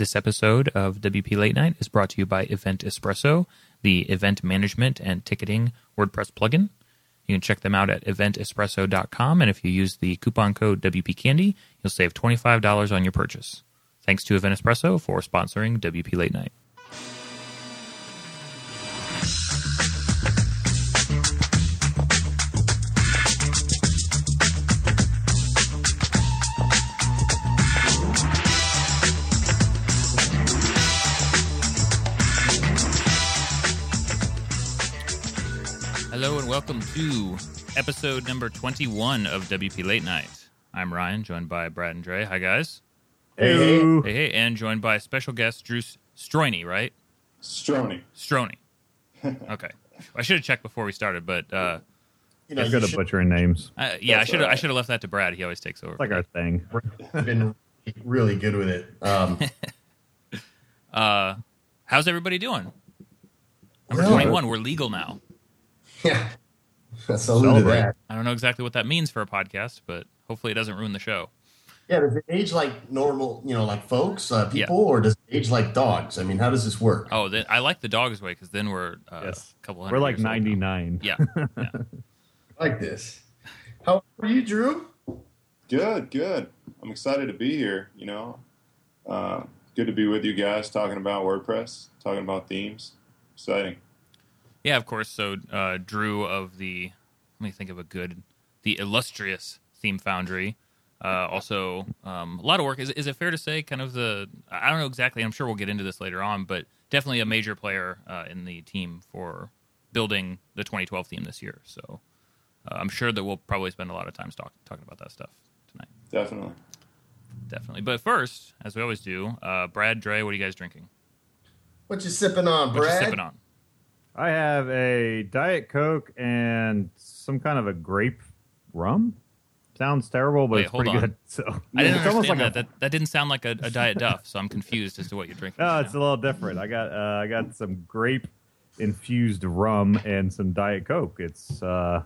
This episode of WP Late Night is brought to you by Event Espresso, the event management and ticketing WordPress plugin. You can check them out at eventespresso.com, and if you use the coupon code WPCandy, you'll save $25 on your purchase. Thanks to Event Espresso for sponsoring WP Late Night. Welcome to episode number 21 of WP Late Night. I'm Ryan, joined by Brad and Dre. Hi, guys. Hey, Hey, hey, and joined by special guest Drew Stroiny, right? Strojny. Strojny. Okay. I should have checked before we started, but uh, You know, I'm you good at should butchering names. I, yeah, I should have all I right. should have left that to Brad. He always takes over. It's like our thing. have been really good with it. Um, uh, how's everybody doing? Number Yeah. 21. We're legal now. yeah, salute to Celebrate. that. I don't know exactly what that means for a podcast, but hopefully it doesn't ruin the show. Yeah, does it age like normal, you know, like folks, uh, people, or does it age like dogs? I mean, how does this work? Oh, then, I like the dog's way because then we're uh, Yes. a couple hundred. We're like years old 99. Yeah, yeah. I like this. How are you, Drew? Good, good. I'm excited to be here. You know, uh, good to be with you guys, talking about WordPress, talking about themes. Exciting. Yeah, of course. So uh, Drew of the let me think of a good the illustrious Theme Foundry. Uh, also, um, a lot of work. Is, is it fair to say, kind of the I don't know exactly. I'm sure we'll get into this later on, but definitely a major player uh, in the team for building the 2012 theme this year. So uh, I'm sure that we'll probably spend a lot of time talk, talking about that stuff tonight. Definitely. Definitely. But first, as we always do, uh, Brad, Dre, what are you guys drinking? What you sipping on, What you Brad? sipping on? I have a Diet Coke and some kind of a grape rum. Sounds terrible, but Wait, it's hold pretty on. good. So I didn't it's almost understand like that. a, that. That didn't sound like a, a Diet Duff, so I'm confused as to what you're drinking. No, right it's now. a little different. I got uh, I got some grape infused rum and some Diet Coke. It's uh,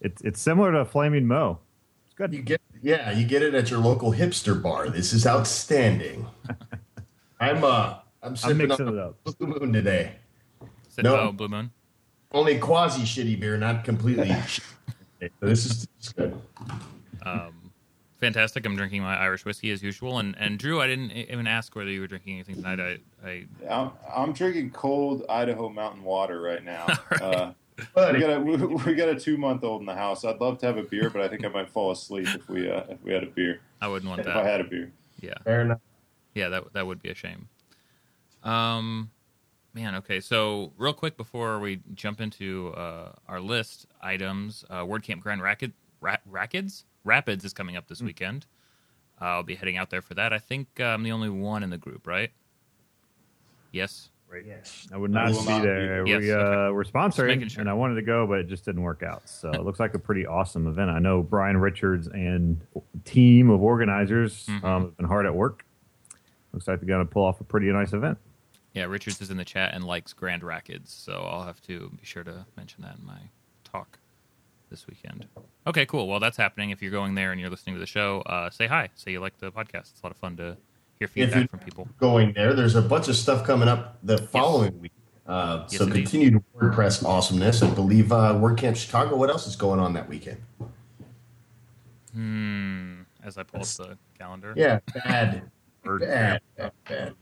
it's it's similar to Flaming Moe. It's good. You get, yeah, you get it at your local hipster bar. This is outstanding. I'm uh, I'm I'm mixing on it up. Blue Moon today. Sit- No. oh, Blue Moon. Only quasi shitty beer, not completely. So this is, this is good. Um, fantastic. I'm drinking my Irish whiskey as usual. And and Drew, I didn't even ask whether you were drinking anything tonight. I, I I'm, I'm drinking cold Idaho mountain water right now. Uh, we got a we, we got a two month old in the house. I'd love to have a beer, but I think I might fall asleep if we uh, if we had a beer. I wouldn't want If I had a beer. Yeah, fair enough. yeah. That that would be a shame. Um, man. Okay. So real quick before we jump into uh, our list items, uh, WordCamp Grand Rapids Ra- Rapids Rapids is coming up this weekend. Uh, I'll be heading out there for that. I think uh, I'm the only one in the group, right? Yes. Right. Yes. I would not will be not be there. there. we Yes, uh, okay. we're sponsoring, sure. and I wanted to go, but it just didn't work out. So it looks like a pretty awesome event. I know Brian Richards and team of organizers Mhm. um, have been hard at work. Looks like they're going to pull off a pretty nice event. Yeah, Richards is in the chat and likes Grand Rapids, so I'll have to be sure to mention that in my talk this weekend. Okay, cool. Well, that's happening. If you're going there and you're listening to the show, uh, say hi. Say you like the podcast. It's a lot of fun to hear feedback from people. Going there. There's a bunch of stuff coming up the following week. Uh, Yes, so indeed. continued WordPress awesomeness. I believe uh, WordCamp Chicago. What else is going on that weekend? Hmm. As I pull up the calendar. Yeah, bad, bad, bad, bad.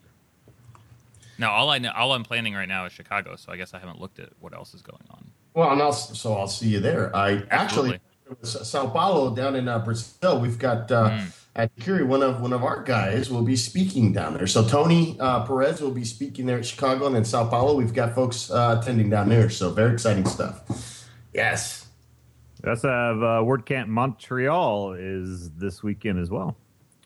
Now, all I know, all I'm planning right now is Chicago, so I guess I haven't looked at what else is going on. Well, and I'll, so I'll see you there. I Absolutely. actually Sao Paulo down in uh, Brazil. We've got uh, Mm. at Sucuri one of one of our guys will be speaking down there. So Tony uh, Perez will be speaking there at Chicago, and in Sao Paulo we've got folks uh, attending down there. So very exciting stuff. Yes. We also have uh, WordCamp Montreal is this weekend as well.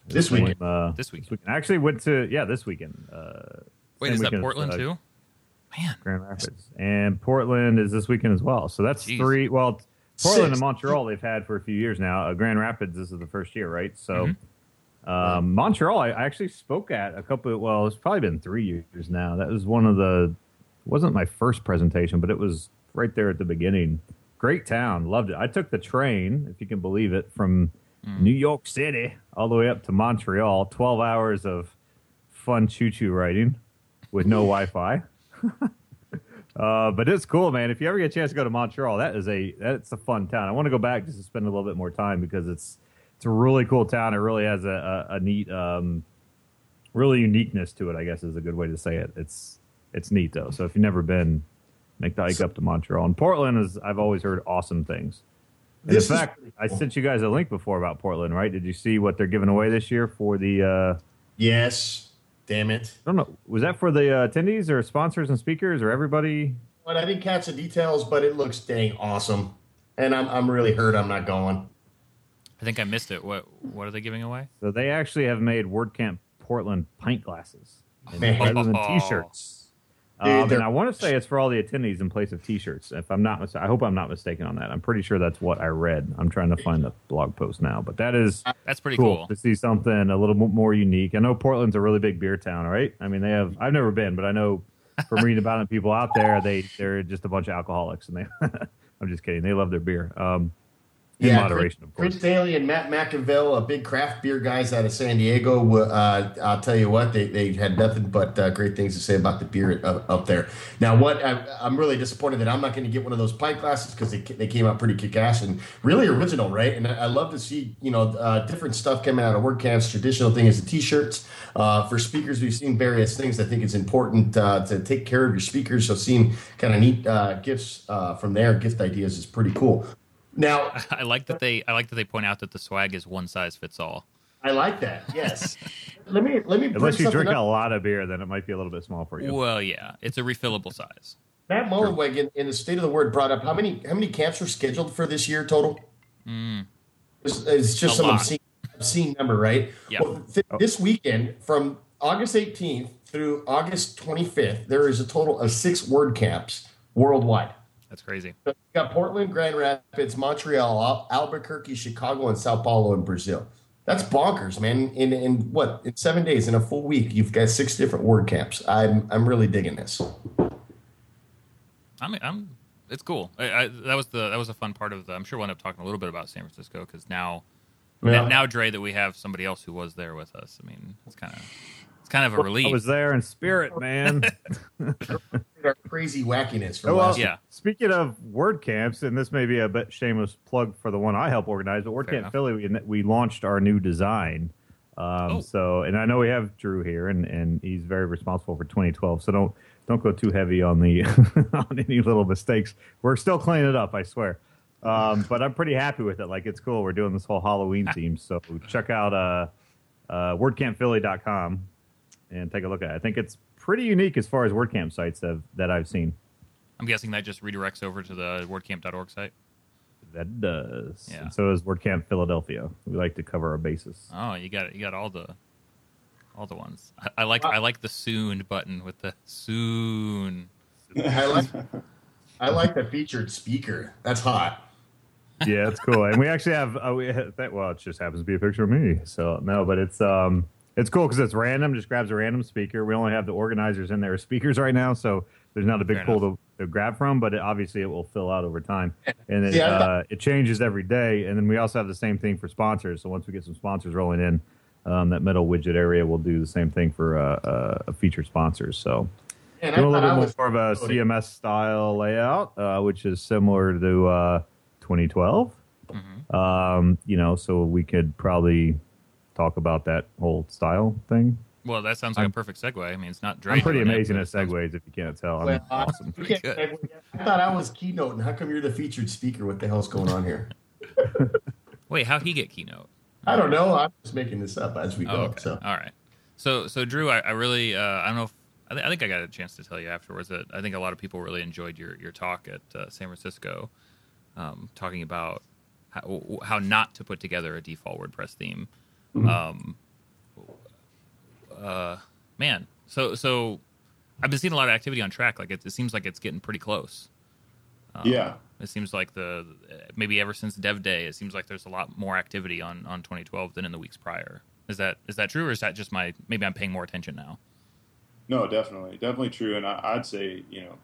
This weekend. Uh, This weekend. weekend. I actually went to yeah this weekend. Uh, Wait, is that Portland too? Man, Grand Rapids and Portland is this weekend as well. So that's Jeez. three. Well, Portland Six. and Montreal they've had for a few years now. Uh, Grand Rapids this is the first year, right? So Mm-hmm. um, Montreal I I actually spoke at a couple. Of, well, it's probably been three years now. That was one of the wasn't my first presentation, but it was right there at the beginning. Great town, loved it. I took the train, if you can believe it, from Mm. New York City all the way up to Montreal. Twelve hours of fun choo choo riding with no Wi-Fi. uh, but it's cool, man. If you ever get a chance to go to Montreal, that is a that's a fun town. I want to go back just to spend a little bit more time because it's it's a really cool town. It really has a, a, a neat, um, really uniqueness to it. I guess is a good way to say it. It's it's neat though. So if you've never been, make the hike up to Montreal. And Portland is I've always heard awesome things. And in fact, pretty I sent you guys a link before about Portland, right? Did you see what they're giving away this year for the? Uh, Yes. Damn it. I don't know. Was that for the uh, attendees or sponsors and speakers or everybody? But I didn't catch the details, but it looks dang awesome. And I'm, I'm really hurt I'm not going. I think I missed it. What what are they giving away? So they actually have made WordCamp Portland pint glasses Man. rather than T-shirts. Dude, Um, and I want to say it's for all the attendees in place of T-shirts. If I'm not, mis- I hope I'm not mistaken on that. I'm pretty sure that's what I read. I'm trying to find the blog post now, but that is That's pretty cool, cool. to see something a little more unique. I know Portland's a really big beer town, right? I mean, they have. I've never been, but I know from reading about it, people out there, they they're just a bunch of alcoholics, and they. I'm just kidding. They love their beer. Um, in moderation, Chris, of course. Chris Daly and Matt McAville, uh, big craft beer guys out of San Diego. Uh, I'll tell you what, they, they had nothing but uh, great things to say about the beer up, up there. Now, what I, I'm really disappointed that I'm not going to get one of those pint glasses because they, they came out pretty kick ass and really original, right? And I, I love to see you know uh, different stuff coming out of WordCamp's traditional thing is the t-shirts. Uh, for speakers, we've seen various things. I think it's important uh, to take care of your speakers. So seeing kind of neat uh, gifts uh, from there, gift ideas is pretty cool. Now, I like that they I like that they point out that the swag is one size fits all. I like that. Yes. let me let me Unless you drink up. a lot of beer, then it might be a little bit small for you. Well, yeah, it's a refillable size. Matt Mullenweg in, in the State of the Word brought up how many how many camps are scheduled for this year total? Mm. It's, it's just A some obscene, obscene number, right? Yeah. Well, th- oh. this weekend from August 18th through August 25th, there is a total of six word camps worldwide. That's crazy. So you got Portland, Grand Rapids, Montreal, Al- Albuquerque, Chicago, and Sao Paulo in Brazil. That's bonkers, man. In in what in seven days in a full week, you've got six different word camps. I'm I'm really digging this. I mean, I'm. It's cool. I, I, that was the that was a fun part of the. I'm sure we'll end up talking a little bit about San Francisco because now, Yeah. now, now, Dre, that we have somebody else who was there with us. I mean, it's kind of it's kind of a relief. I was there in spirit, man. Our crazy wackiness from Oh, well, last Yeah. Speaking of word camps, and this may be a bit shameless plug for the one I help organize, but Fair WordCamp enough. Philly, we, we launched our new design. Um, Oh. So, and I know we have Drew here, and, and he's very responsible for 2012. So don't don't go too heavy on the on any little mistakes. We're still cleaning it up, I swear. Um, but I'm pretty happy with it. Like it's cool. We're doing this whole Halloween theme. So check out uh, uh, WordCampPhilly.com and take a look at it. I think it's pretty unique as far as WordCamp sites have, that I've seen. I'm guessing that just redirects over to the WordCamp.org site. That does. Yeah. And so is WordCamp Philadelphia. We like to cover our bases. Oh, you got it. You got all the all the ones. I, I like I like the soon button with the soon. I like I like the featured speaker. That's hot. yeah, it's cool. And we actually have, uh, we that, well, it just happens to be a picture of me. So no, but it's um, it's cool because it's random. Just grabs a random speaker. We only have the organizers in there as speakers right now, so there's not a big Fair pool to, to grab from. But it, obviously, it will fill out over time, and it Yeah, uh, it changes every day. And then we also have the same thing for sponsors. So once we get some sponsors rolling in, um, that middle widget area will do the same thing for uh, uh, featured sponsors. So. And Doing a little bit was more of a CMS style layout, uh, which is similar to uh, 2012. Mm-hmm. Um, you know, so we could probably talk about that whole style thing. Well, that sounds like I'm- a perfect segue. I mean, it's not Dre. I'm pretty doing it, amazing at segues, if you can't tell. I'm Well, awesome. you can't Good. I thought I was keynoting. How come you're the featured speaker? What the hell's going on here? Wait, how he get keynote? I don't know. I'm just making this up as we go. Oh, okay. So All right. So, so Drew, I, I really, uh, I don't know if, I, th- I think I got a chance to tell you afterwards that I think a lot of people really enjoyed your, your talk at uh, San Francisco, um, talking about how, how not to put together a default WordPress theme. Um, uh, man, so, so I've been seeing a lot of activity on Trac. Like it, it seems like it's getting pretty close. Um, Yeah. It seems like the maybe ever since Dev Day, it seems like there's a lot more activity on, on 2012 than in the weeks prior. Is that is that true, or is that just my maybe I'm paying more attention now? No, definitely, definitely true. And I, I'd say, you know,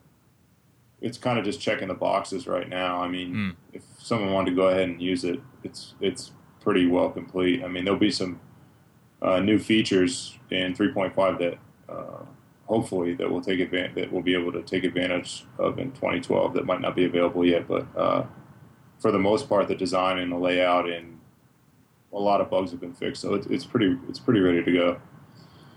it's kind of just checking the boxes right now. I mean, Mm. if someone wanted to go ahead and use it, it's it's pretty well complete. I mean, there'll be some uh, new features in 3.5 that uh, hopefully that will take advantage that we'll be able to take advantage of in 2012 that might not be available yet, but uh, for the most part, the design and the layout and a lot of bugs have been fixed, so it's, it's pretty it's pretty ready to go.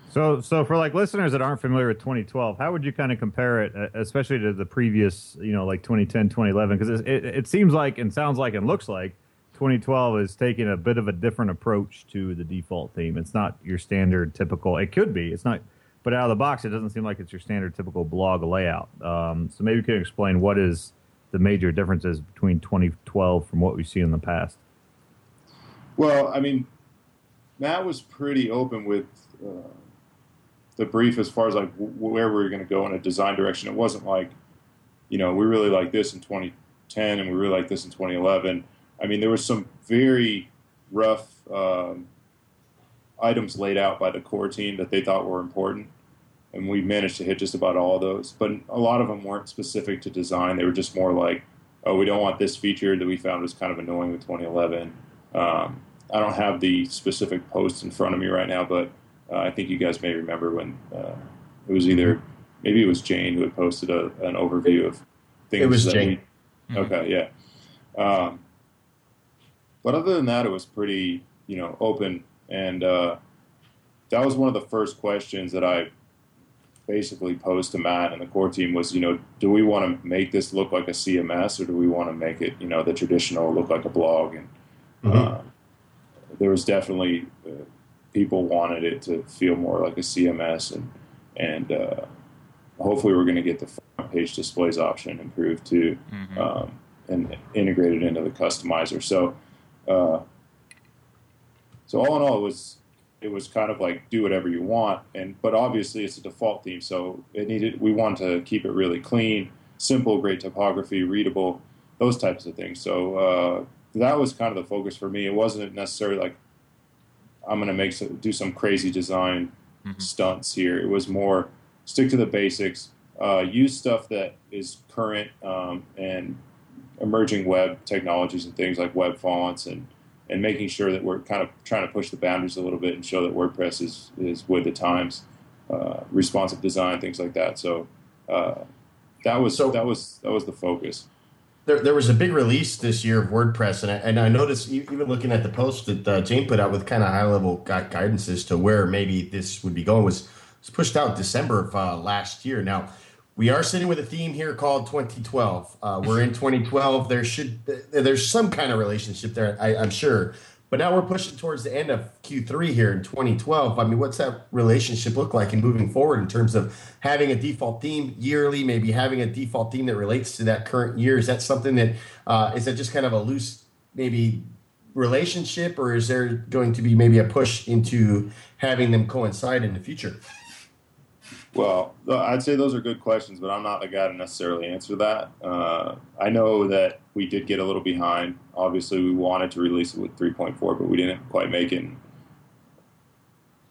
So, so for like listeners that aren't familiar with 2012, how would you kind of compare it, uh, especially to the previous, you know, like 2010, 2011? Because it, it, seems like and sounds like and looks like 2012 is taking a bit of a different approach to the default theme. It's not your standard typical. It could be. It's not, but out of the box, it doesn't seem like it's your standard typical blog layout. Um, so maybe you can explain what is the major differences between 2012 from what we've seen in the past. Well, I mean, Matt was pretty open with. Uh, the brief as far as like where we were going to go in a design direction. It wasn't like, you know, we really like this in 2010 and we really like this in 2011. I mean, there was some very rough um, items laid out by the core team that they thought were important, and we managed to hit just about all of those. But a lot of them weren't specific to design; they were just more like, "Oh, we don't want this feature that we found was kind of annoying with 2011." Um, I don't have the specific posts in front of me right now, but uh, I think you guys may remember when uh, it was either maybe it was Jane who had posted a, an overview of things. It was Jane. We, okay, yeah. Um, but other than that, it was pretty you know open, and uh, that was one of the first questions that I basically posed to Matt and the core team was, you know, do we want to make this look like a CMS or do we want to make it, you know, the traditional look like a blog? And mm-hmm. uh, there was definitely uh, people wanted it to feel more like a CMS, and and uh, hopefully we're going to get the front page displays option improved too, mm-hmm. um, and integrated into the customizer. So, uh, so all in all, it was it was kind of like do whatever you want, and but obviously it's a default theme, so it needed we want to keep it really clean, simple, great typography, readable, those types of things. So. Uh, that was kind of the focus for me. It wasn't necessarily like I'm going to make some, do some crazy design mm-hmm. stunts here. It was more stick to the basics, uh, use stuff that is current um, and emerging web technologies and things like web fonts and and making sure that we're kind of trying to push the boundaries a little bit and show that WordPress is is with the times, uh, responsive design, things like that. So uh, that was so, that was that was the focus there, there was a big release this year of WordPress, and I, and I noticed even looking at the post that uh, Jane put out with kind of high level guidance as to where maybe this would be going was, was pushed out December of uh, last year. Now we are sitting with a theme here called 2012. Uh, we're in 2012. There should there's some kind of relationship there, I, I'm sure. But now we're pushing towards the end of Q3 here in 2012. I mean, what's that relationship look like in moving forward in terms of having a default theme yearly, maybe having a default theme that relates to that current year? Is that something that uh, is that just kind of a loose maybe relationship, or is there going to be maybe a push into having them coincide in the future? Well, I'd say those are good questions, but I'm not the guy to necessarily answer that. Uh, I know that we did get a little behind. Obviously, we wanted to release it with 3.4, but we didn't quite make it.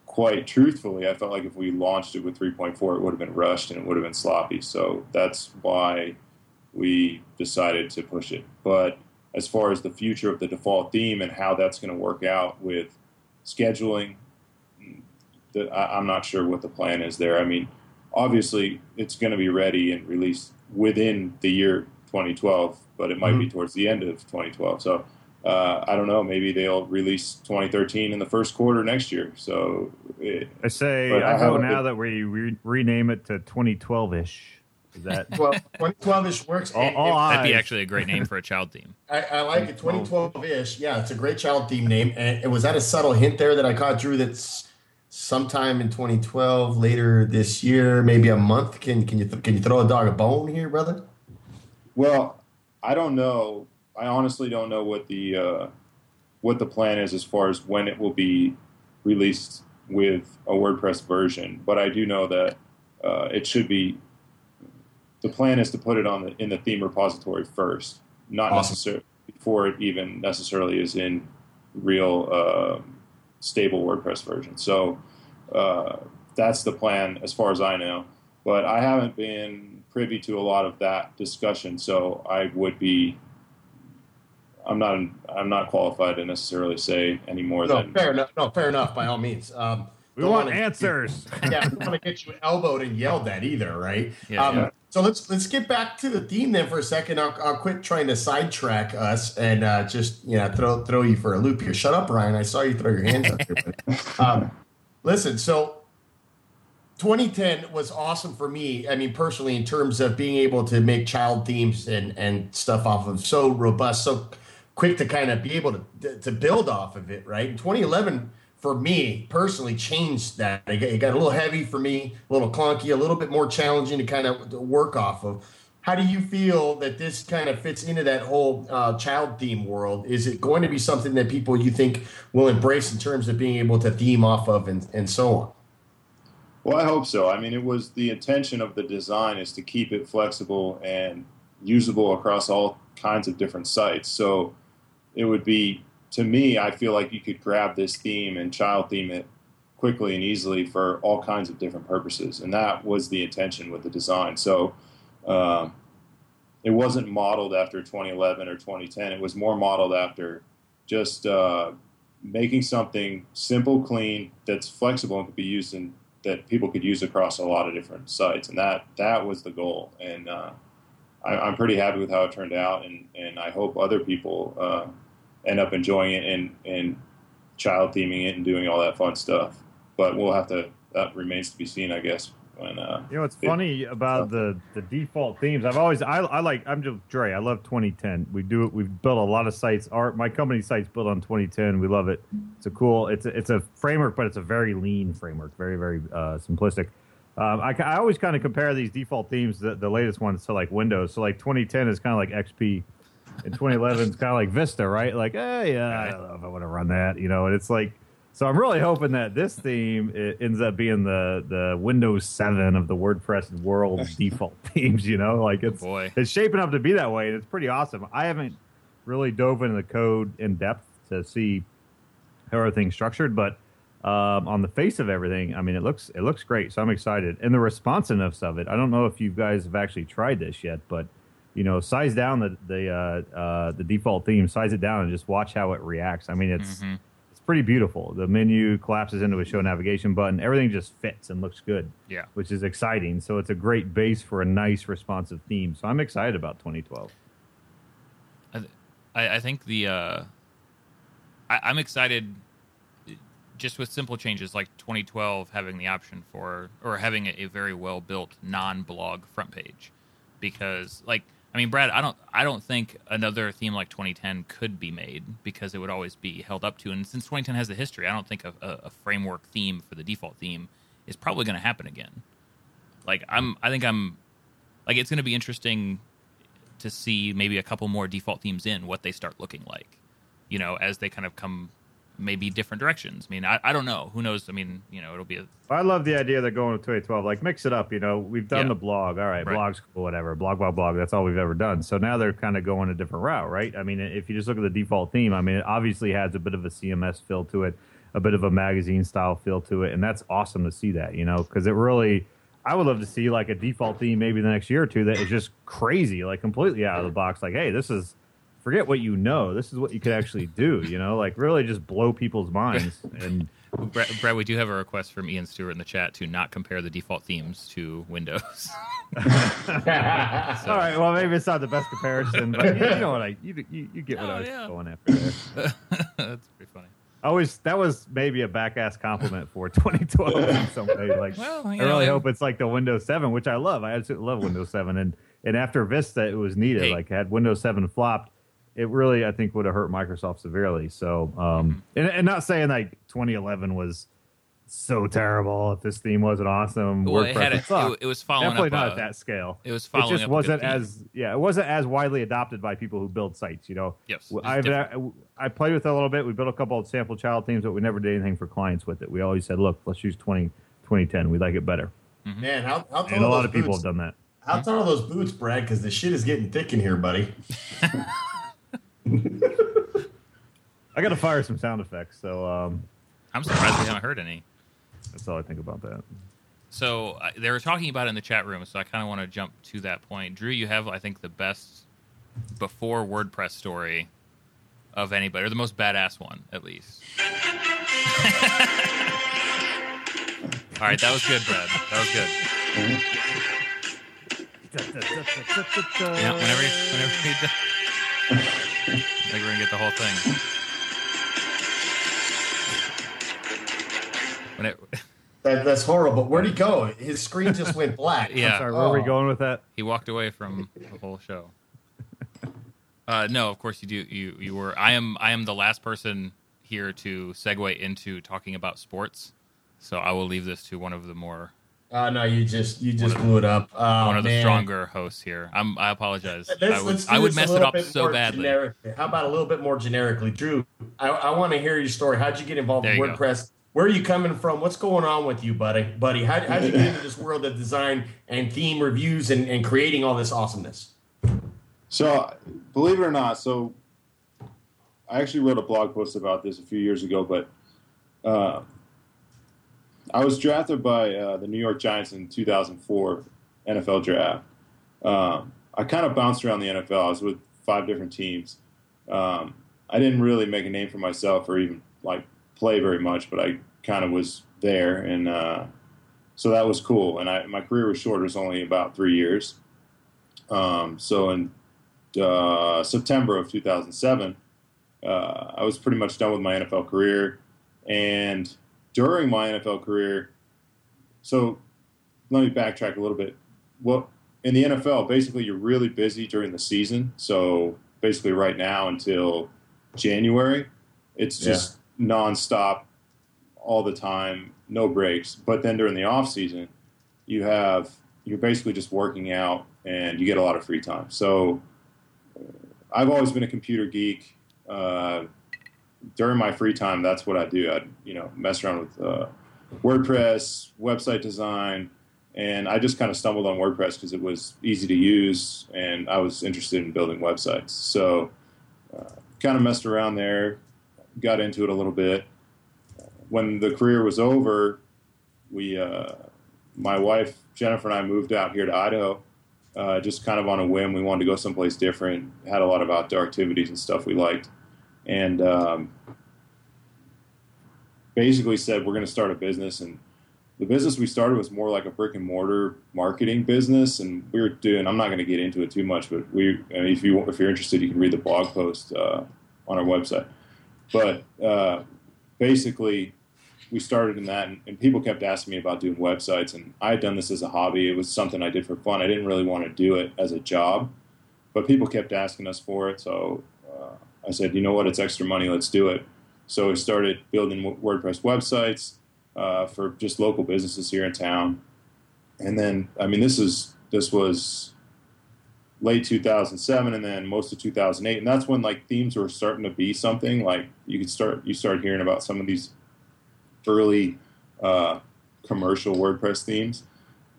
Quite truthfully, I felt like if we launched it with 3.4, it would have been rushed and it would have been sloppy. So that's why we decided to push it. But as far as the future of the default theme and how that's going to work out with scheduling, I'm not sure what the plan is there. I mean, obviously, it's going to be ready and released within the year 2012, but it might mm-hmm. be towards the end of 2012. So uh, I don't know. Maybe they'll release 2013 in the first quarter next year. So it, I say I, I now that we re- rename it to 2012 ish. Is that well, 2012 ish works. All, all that'd be actually a great name for a child theme. I, I like it. 2012 ish. Yeah, it's a great child theme name. And it was that a subtle hint there that I caught, Drew? That's sometime in 2012, later this year, maybe a month. Can can you th- can you throw a dog a bone here, brother? Well, I don't know. I honestly don't know what the uh, what the plan is as far as when it will be released with a WordPress version. But I do know that uh, it should be. The plan is to put it on the in the theme repository first, not awesome. necessarily before it even necessarily is in real. Uh, stable WordPress version. So uh, that's the plan as far as I know. But I haven't been privy to a lot of that discussion, so I would be I'm not I'm not qualified to necessarily say any more No, than fair enough. No, fair enough. By all means. Um, We want wanna- answers. yeah, we don't want to get you elbowed and yelled at either, right? Yeah, um, yeah. So let's let's get back to the theme then for a second. I'll, I'll quit trying to sidetrack us and uh, just you know throw throw you for a loop here. Shut up, Ryan. I saw you throw your hands up. Here, buddy. um, listen, so 2010 was awesome for me. I mean, personally, in terms of being able to make child themes and and stuff off of so robust, so quick to kind of be able to to build off of it. Right. In 2011, for me personally, changed that. It got a little heavy for me, a little clunky, a little bit more challenging to kind of work off of. How do you feel that this kind of fits into that whole uh, child theme world? Is it going to be something that people you think will embrace in terms of being able to theme off of and, and so on? Well, I hope so. I mean, it was the intention of the design is to keep it flexible and usable across all kinds of different sites. So it would be, to me, I feel like you could grab this theme and child theme it quickly and easily for all kinds of different purposes. And that was the intention with the design. So um, it wasn't modeled after 2011 or 2010. It was more modeled after just uh, making something simple, clean, that's flexible and could be used in that people could use across a lot of different sites, and that that was the goal. And uh, I, I'm pretty happy with how it turned out, and, and I hope other people uh, end up enjoying it and and child theming it and doing all that fun stuff. But we'll have to. That remains to be seen, I guess. When uh, You know what's it- funny about the the default themes? I've always I, I like I'm just Dre. I love 2010. We do it. We've built a lot of sites. Our my company site's built on 2010. We love it. It's a cool. It's a, it's a framework, but it's a very lean framework. Very very uh, simplistic. Um, I, I always kind of compare these default themes, the, the latest ones, to like Windows. So like 2010 is kind of like XP, and 2011 is kind of like Vista, right? Like, hey, uh, I don't know if I want to run that, you know. And it's like, so I'm really hoping that this theme it ends up being the the Windows 7 of the WordPress world default themes, you know. Like it's boy. it's shaping up to be that way, and it's pretty awesome. I haven't really dove into the code in depth to see how everything's structured, but um, on the face of everything, I mean, it looks it looks great. So I'm excited, and the responsiveness of it. I don't know if you guys have actually tried this yet, but you know, size down the the uh, uh, the default theme, size it down, and just watch how it reacts. I mean, it's Mhm. Pretty beautiful. The menu collapses into a show navigation button. Everything just fits and looks good, Yeah. which is exciting. So it's a great base for a nice responsive theme. So I'm excited about 2012. I, th- I I think the uh, I, I'm excited just with simple changes like 2012 having the option for or having a, a very well built non-blog front page because like I mean Brad I don't I don't think another theme like 2010 could be made because it would always be held up to. And since 2010 has the history I don't think a, a, framework theme for the default theme is probably going to happen again. Like I'm I think I'm like it's going to be interesting to see maybe a couple more default themes in what they start looking like you know as they kind of come maybe different directions i mean i, I don't know who knows i mean you know it'll be a I love the idea they're going to 2012. Like, mix it up. You know, we've done Yeah. the blog. All right, Right. blog's cool, whatever. Blog, blog, blog. That's all we've ever done. So now they're kind of going a different route, right? I mean, if you just look at the default theme, I mean, it obviously has a bit of a CMS feel to it, a bit of a magazine style feel to it, and that's awesome to see that. You know, because it really. I would love to see like a default theme maybe the next year or two that is just crazy, like completely out of the box. Like, hey, this is forget what you know. This is what you could actually do. You know, like really just blow people's minds and. brad, brad we do have a request from ian stewart in the chat to not compare the default themes to windows So- All right. Well, maybe it's not the best comparison, but you, you know what I you, you, you get what Oh, I was yeah. going after there. that's pretty funny I always that was maybe a back ass compliment for 2012 in some way. Like Well, I really hope it's like the Windows 7, which I love. I absolutely love Windows 7, and and after Vista, it was needed. Hey. Like had Windows 7 flopped, it really I think would have hurt Microsoft severely. So, um, and, and not saying like 2011 was so terrible. If this theme wasn't awesome, well it WordPress had would a, suck. it, it was following Definitely up not uh, at that scale it was it just up wasn't theme. as yeah it wasn't as widely adopted by people who build sites you know Yes, I've different. I played with it a little bit we built a couple of sample child themes but we never did anything for clients with it we always said look let's use 20 2010 we like it better Man, how, how tall and a lot of people boots? have done that How tall are those boots, Brad? Because the shit is getting thick in here, buddy. I got to fire some sound effects so um, i'm surprised we haven't heard any that's all I think about that So uh, they were talking about it in the chat room, so I kind of want to jump to that point. Drew, you have, I think, the best before WordPress story of anybody, or the most badass one at least. All right, that was good, Brad. That was good. Yeah, whenever, you, whenever you do, I think we're gonna get the whole thing. When it, That, that's horrible. Where'd he go? His screen just went black. yeah, Sorry, where are we Oh. going with that? he walked away from the whole show. Uh, no, of course you do. You you were. I am. I am the last person here to segue into talking about sports. So I will leave this to one of the more Uh, no, you just you just One of- blew it up. Oh, one of the stronger hosts here. I'm. I apologize. Let's, I would. I would mess it up so more badly. generically. How about a little bit more generically, Drew? I, I want to hear your story. How'd you get involved There in you go. WordPress? Where are you coming from? What's going on with you, buddy? Buddy, how how'd you get into this world of design and theme reviews and, and creating all this awesomeness? So, believe it or not, so I actually wrote a blog post about this a few years ago, but uh, I was drafted by uh, the New York Giants in 2004 NFL draft. Um, I kind of bounced around the NFL. I was with five different teams. Um, I didn't really make a name for myself or even like play very much, but I kind of was there, and uh, so that was cool. And I, my career was short; it was only about three years. Um, so in uh, September of 2007, uh, I was pretty much done with my NFL career. And during my NFL career, so let me backtrack a little bit. Well, in the NFL, basically, you're really busy during the season. So basically, right now until January, it's just nonstop all the time, no breaks. But then during the off season, you have you're basically just working out and you get a lot of free time. So I've always been a computer geek. Uh, during my free time, that's what I do. I you know mess around with uh, WordPress, website design, and I just kind of stumbled on WordPress because it was easy to use and I was interested in building websites. So uh, kind of messed around there, got into it a little bit. When the career was over, we uh, my wife Jennifer and I moved out here to Idaho, uh, just kind of on a whim. We wanted to go someplace different. Had a lot of outdoor activities and stuff we liked, and um, basically said we're going to start a business. And the business we started was more like a brick and mortar marketing business, and we were doing. I'm not going to get into it too much, but we, if you if you're interested, you can read the blog post uh, on our website. But uh, basically, we started in that, and, and people kept asking me about doing websites, and I had done this as a hobby. It was something I did for fun. I didn't really want to do it as a job, but people kept asking us for it. So I said, you know what? It's extra money. Let's do it. So we started building WordPress websites uh, for just local businesses here in town, and then I mean, this is this was late 2007 and then most of 2008 and that's when like themes were starting to be something like you could start you start hearing about some of these early uh, commercial WordPress themes.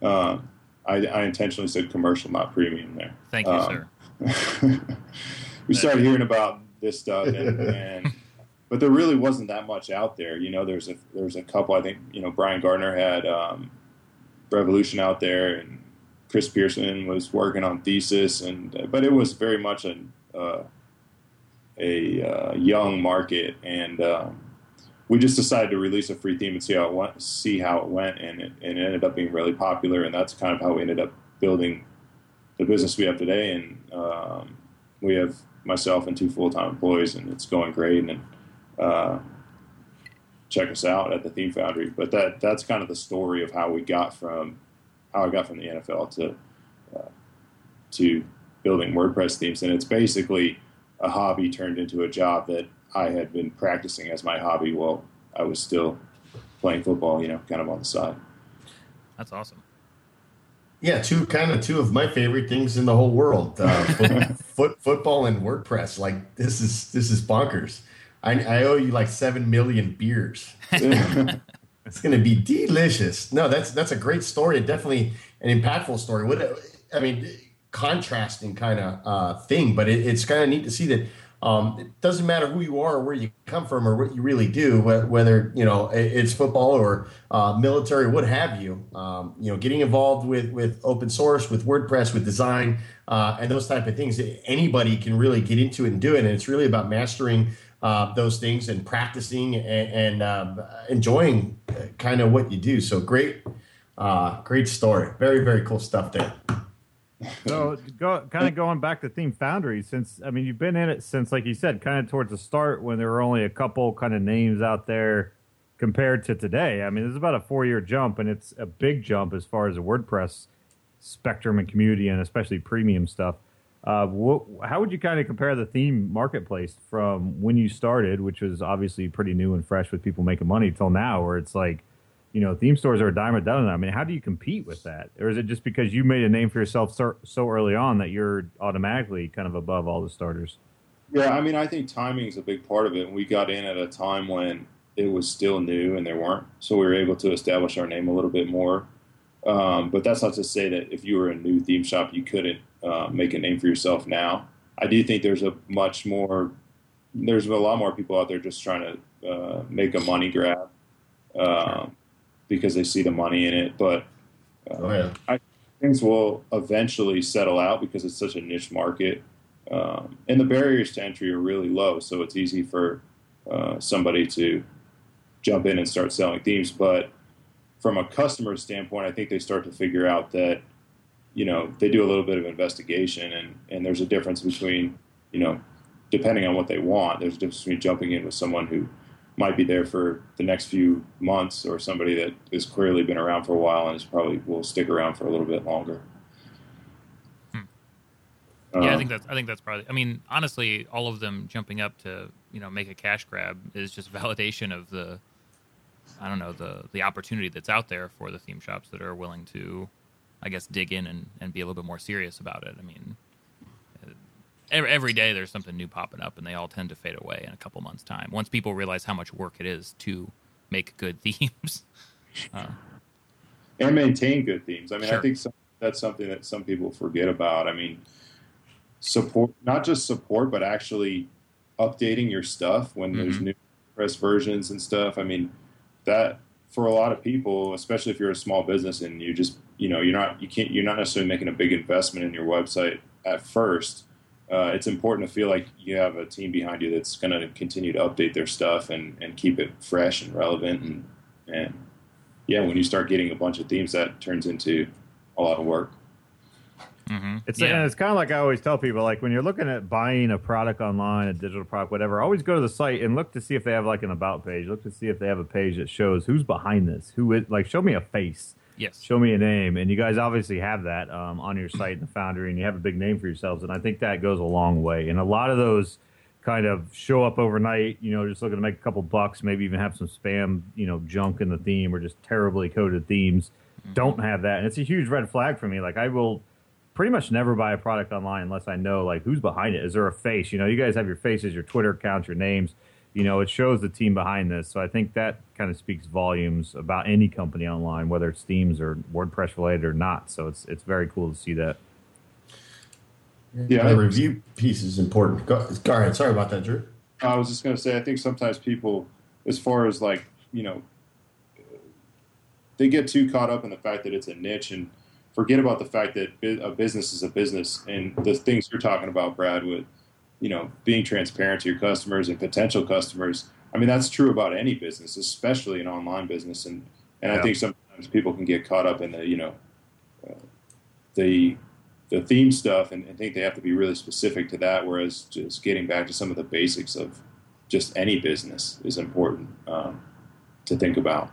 Uh, I, I intentionally said commercial, not premium there. Thank you, Um, sir. we started hearing about this stuff, and, and but there really wasn't that much out there. You know, there's a there's a couple. I think you know Brian Gardner had um, Revolution out there, and Chris Pearson was working on Thesis, and but it was very much an, uh, a uh, young market, and um, we just decided to release a free theme and see how it went. See how it went, and it, and it ended up being really popular, and that's kind of how we ended up building the business we have today. And um, we have myself and two full time employees, and it's going great. And uh, check us out at the Theme Foundry. But that that's kind of the story of how we got from how I got from the NFL to uh, to building WordPress themes, and it's basically a hobby turned into a job that I had been practicing as my hobby while I was still playing football, you know, kind of on the side. That's awesome. Yeah, two kind of two of my favorite things in the whole world: uh, foot, foot, football and WordPress. Like this is this is bonkers. I, I owe you like seven million beers. It's going to be delicious. No, that's that's a great story and definitely an impactful story. What I mean, contrasting kind of uh, thing, but it, it's kind of neat to see that um, it doesn't matter who you are or where you come from or what you really do, whether you know it's football or uh, military, what have you. Um, you know, getting involved with with open source, with WordPress, with design, uh, and those type of things. Anybody can really get into it and do it, and it's really about mastering uh, those things and practicing and, and um, enjoying kind of what you do. So great, uh, great story. Very very cool stuff there. So, go, kind of going back to Theme Foundry, since I mean you've been in it since, like you said, kind of towards the start when there were only a couple kind of names out there compared to today. I mean, it's about a four-year jump, and it's a big jump as far as the WordPress spectrum and community, and especially premium stuff. Uh, wh- how would you kind of compare the theme marketplace from when you started, which was obviously pretty new and fresh with people making money, till now, where it's like you know, theme stores are a dime a dozen. I mean, how do you compete with that? Or is it just because you made a name for yourself so, so early on that you're automatically kind of above all the starters? Yeah, I mean, I think timing is a big part of it. We got in at a time when it was still new and there weren't, so we were able to establish our name a little bit more. Um, but that's not to say that if you were a new theme shop, you couldn't uh, make a name for yourself now. I do think there's a much more, there's a lot more people out there just trying to uh, make a money grab. Um, because they see the money in it. But uh, oh, yeah. I, things will eventually settle out because it's such a niche market, um, and the barriers to entry are really low. So it's easy for uh, somebody to jump in and start selling themes. But from a customer standpoint, I think they start to figure out that you know they do a little bit of investigation, and and there's a difference between you know depending on what they want. There's a difference between jumping in with someone who might be there for the next few months or somebody that has clearly been around for a while and is probably will stick around for a little bit longer. Hmm. Yeah, I um, think that's I think that's probably. I mean, honestly, all of them jumping up to you know make a cash grab is just validation of the, I don't know the the opportunity that's out there for the theme shops that are willing to, I guess, dig in and, and be a little bit more serious about it. I mean, every, every day there's something new popping up, and they all tend to fade away in a couple months' time. Once people realize how much work it is to make good themes, uh, and maintain good themes. I mean, sure. I think some, that's something that some people forget about. I mean, support not just support, but actually updating your stuff when mm-hmm. there's new press versions and stuff. I mean, that for a lot of people, especially if you're a small business and you just you know you're not you can't you're not necessarily making a big investment in your website at first uh, it's important to feel like you have a team behind you that's going to continue to update their stuff and, and keep it fresh and relevant. And, and yeah, when you start getting a bunch of themes, that turns into a lot of work. Mm-hmm. It's yeah. and it's kind of like I always tell people, like when you're looking at buying a product online, a digital product, whatever, always go to the site and look to see if they have like an about page. Look to see if they have a page that shows who's behind this, who is like show me a face Yes. Show me a name, and you guys obviously have that um, on your site in the Foundry, and you have a big name for yourselves, and I think that goes a long way. And a lot of those kind of show up overnight, you know, just looking to make a couple bucks, maybe even have some spam, you know, junk in the theme or just terribly coded themes. Mm-hmm. Don't have that, and it's a huge red flag for me. Like I will pretty much never buy a product online unless I know like who's behind it. Is there a face? You know, you guys have your faces, your Twitter accounts, your names you know, it shows the team behind this. So I think that kind of speaks volumes about any company online, whether it's Themes or WordPress related or not. So it's it's very cool to see that. Yeah, the review piece is important. Go, go ahead. Sorry about that, Drew. I was just going to say, I think sometimes people, as far as like you know, they get too caught up in the fact that it's a niche and forget about the fact that a business is a business and the things you're talking about, Brad, with you know, being transparent to your customers and potential customers. I mean, that's true about any business, especially an online business. And, and yeah. I think sometimes people can get caught up in the, you know, uh, the, the theme stuff and, and, think they have to be really specific to that. Whereas just getting back to some of the basics of just any business is important um, to think about.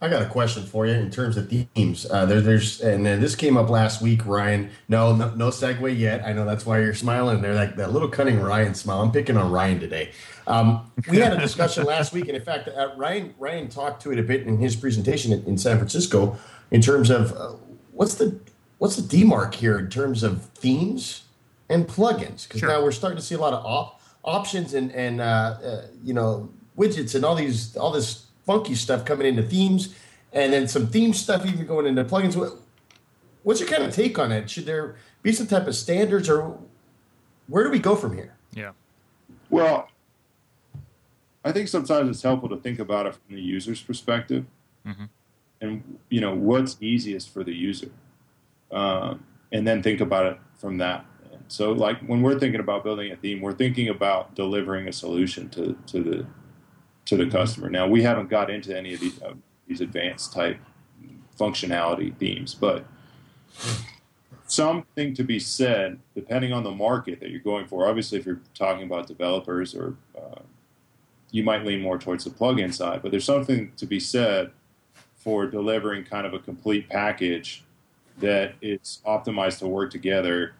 I got a question for you in terms of themes. Uh, there, there's and uh, this came up last week, Ryan. No, no, no segue yet. I know that's why you're smiling. They're like that little cunning Ryan smile. I'm picking on Ryan today. Um, we had a discussion last week, and in fact, uh, Ryan Ryan talked to it a bit in his presentation in, in San Francisco in terms of uh, what's the what's the demark here in terms of themes and plugins because sure. now we're starting to see a lot of op- options and and uh, uh, you know widgets and all these all this funky stuff coming into themes, and then some theme stuff even going into plugins. What's your kind of take on it? Should there be some type of standards, or where do we go from here? Yeah. Well, I think sometimes it's helpful to think about it from the user's perspective, hmm and you know what's easiest for the user, um, and then think about it from that. So, like when we're thinking about building a theme, we're thinking about delivering a solution to to the to the customer. Now, we haven't got into any of these uh, these advanced type functionality themes, but something to be said depending on the market that you're going for. Obviously, if you're talking about developers, or uh, you might lean more towards the plugin side, but there's something to be said for delivering kind of a complete package that is optimized to work together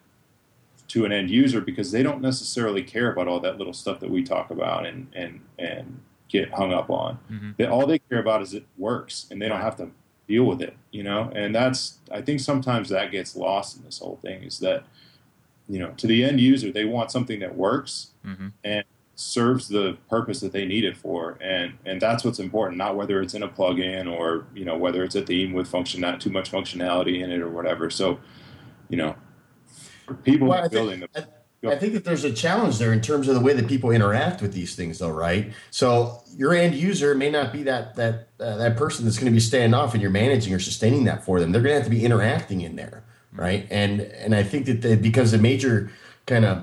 to an end user because they don't necessarily care about all that little stuff that we talk about and and and get hung up on. hmm They, all they care about is it works, and they don't have to deal with it, you know. And that's I think sometimes that gets lost in this whole thing is that you know to the end user they want something that works hmm and serves the purpose that they need it for, and and that's what's important, not whether it's in a plugin or you know whether it's a theme with function not too much functionality in it or whatever. So you know, for people Well, building think, the I, I think that there's a challenge there in terms of the way that people interact with these things, though, right? So your end user may not be that that uh, that person that's going to be standing off, and you're managing or sustaining that for them. They're going to have to be interacting in there, right? And and I think that it becomes a major kind of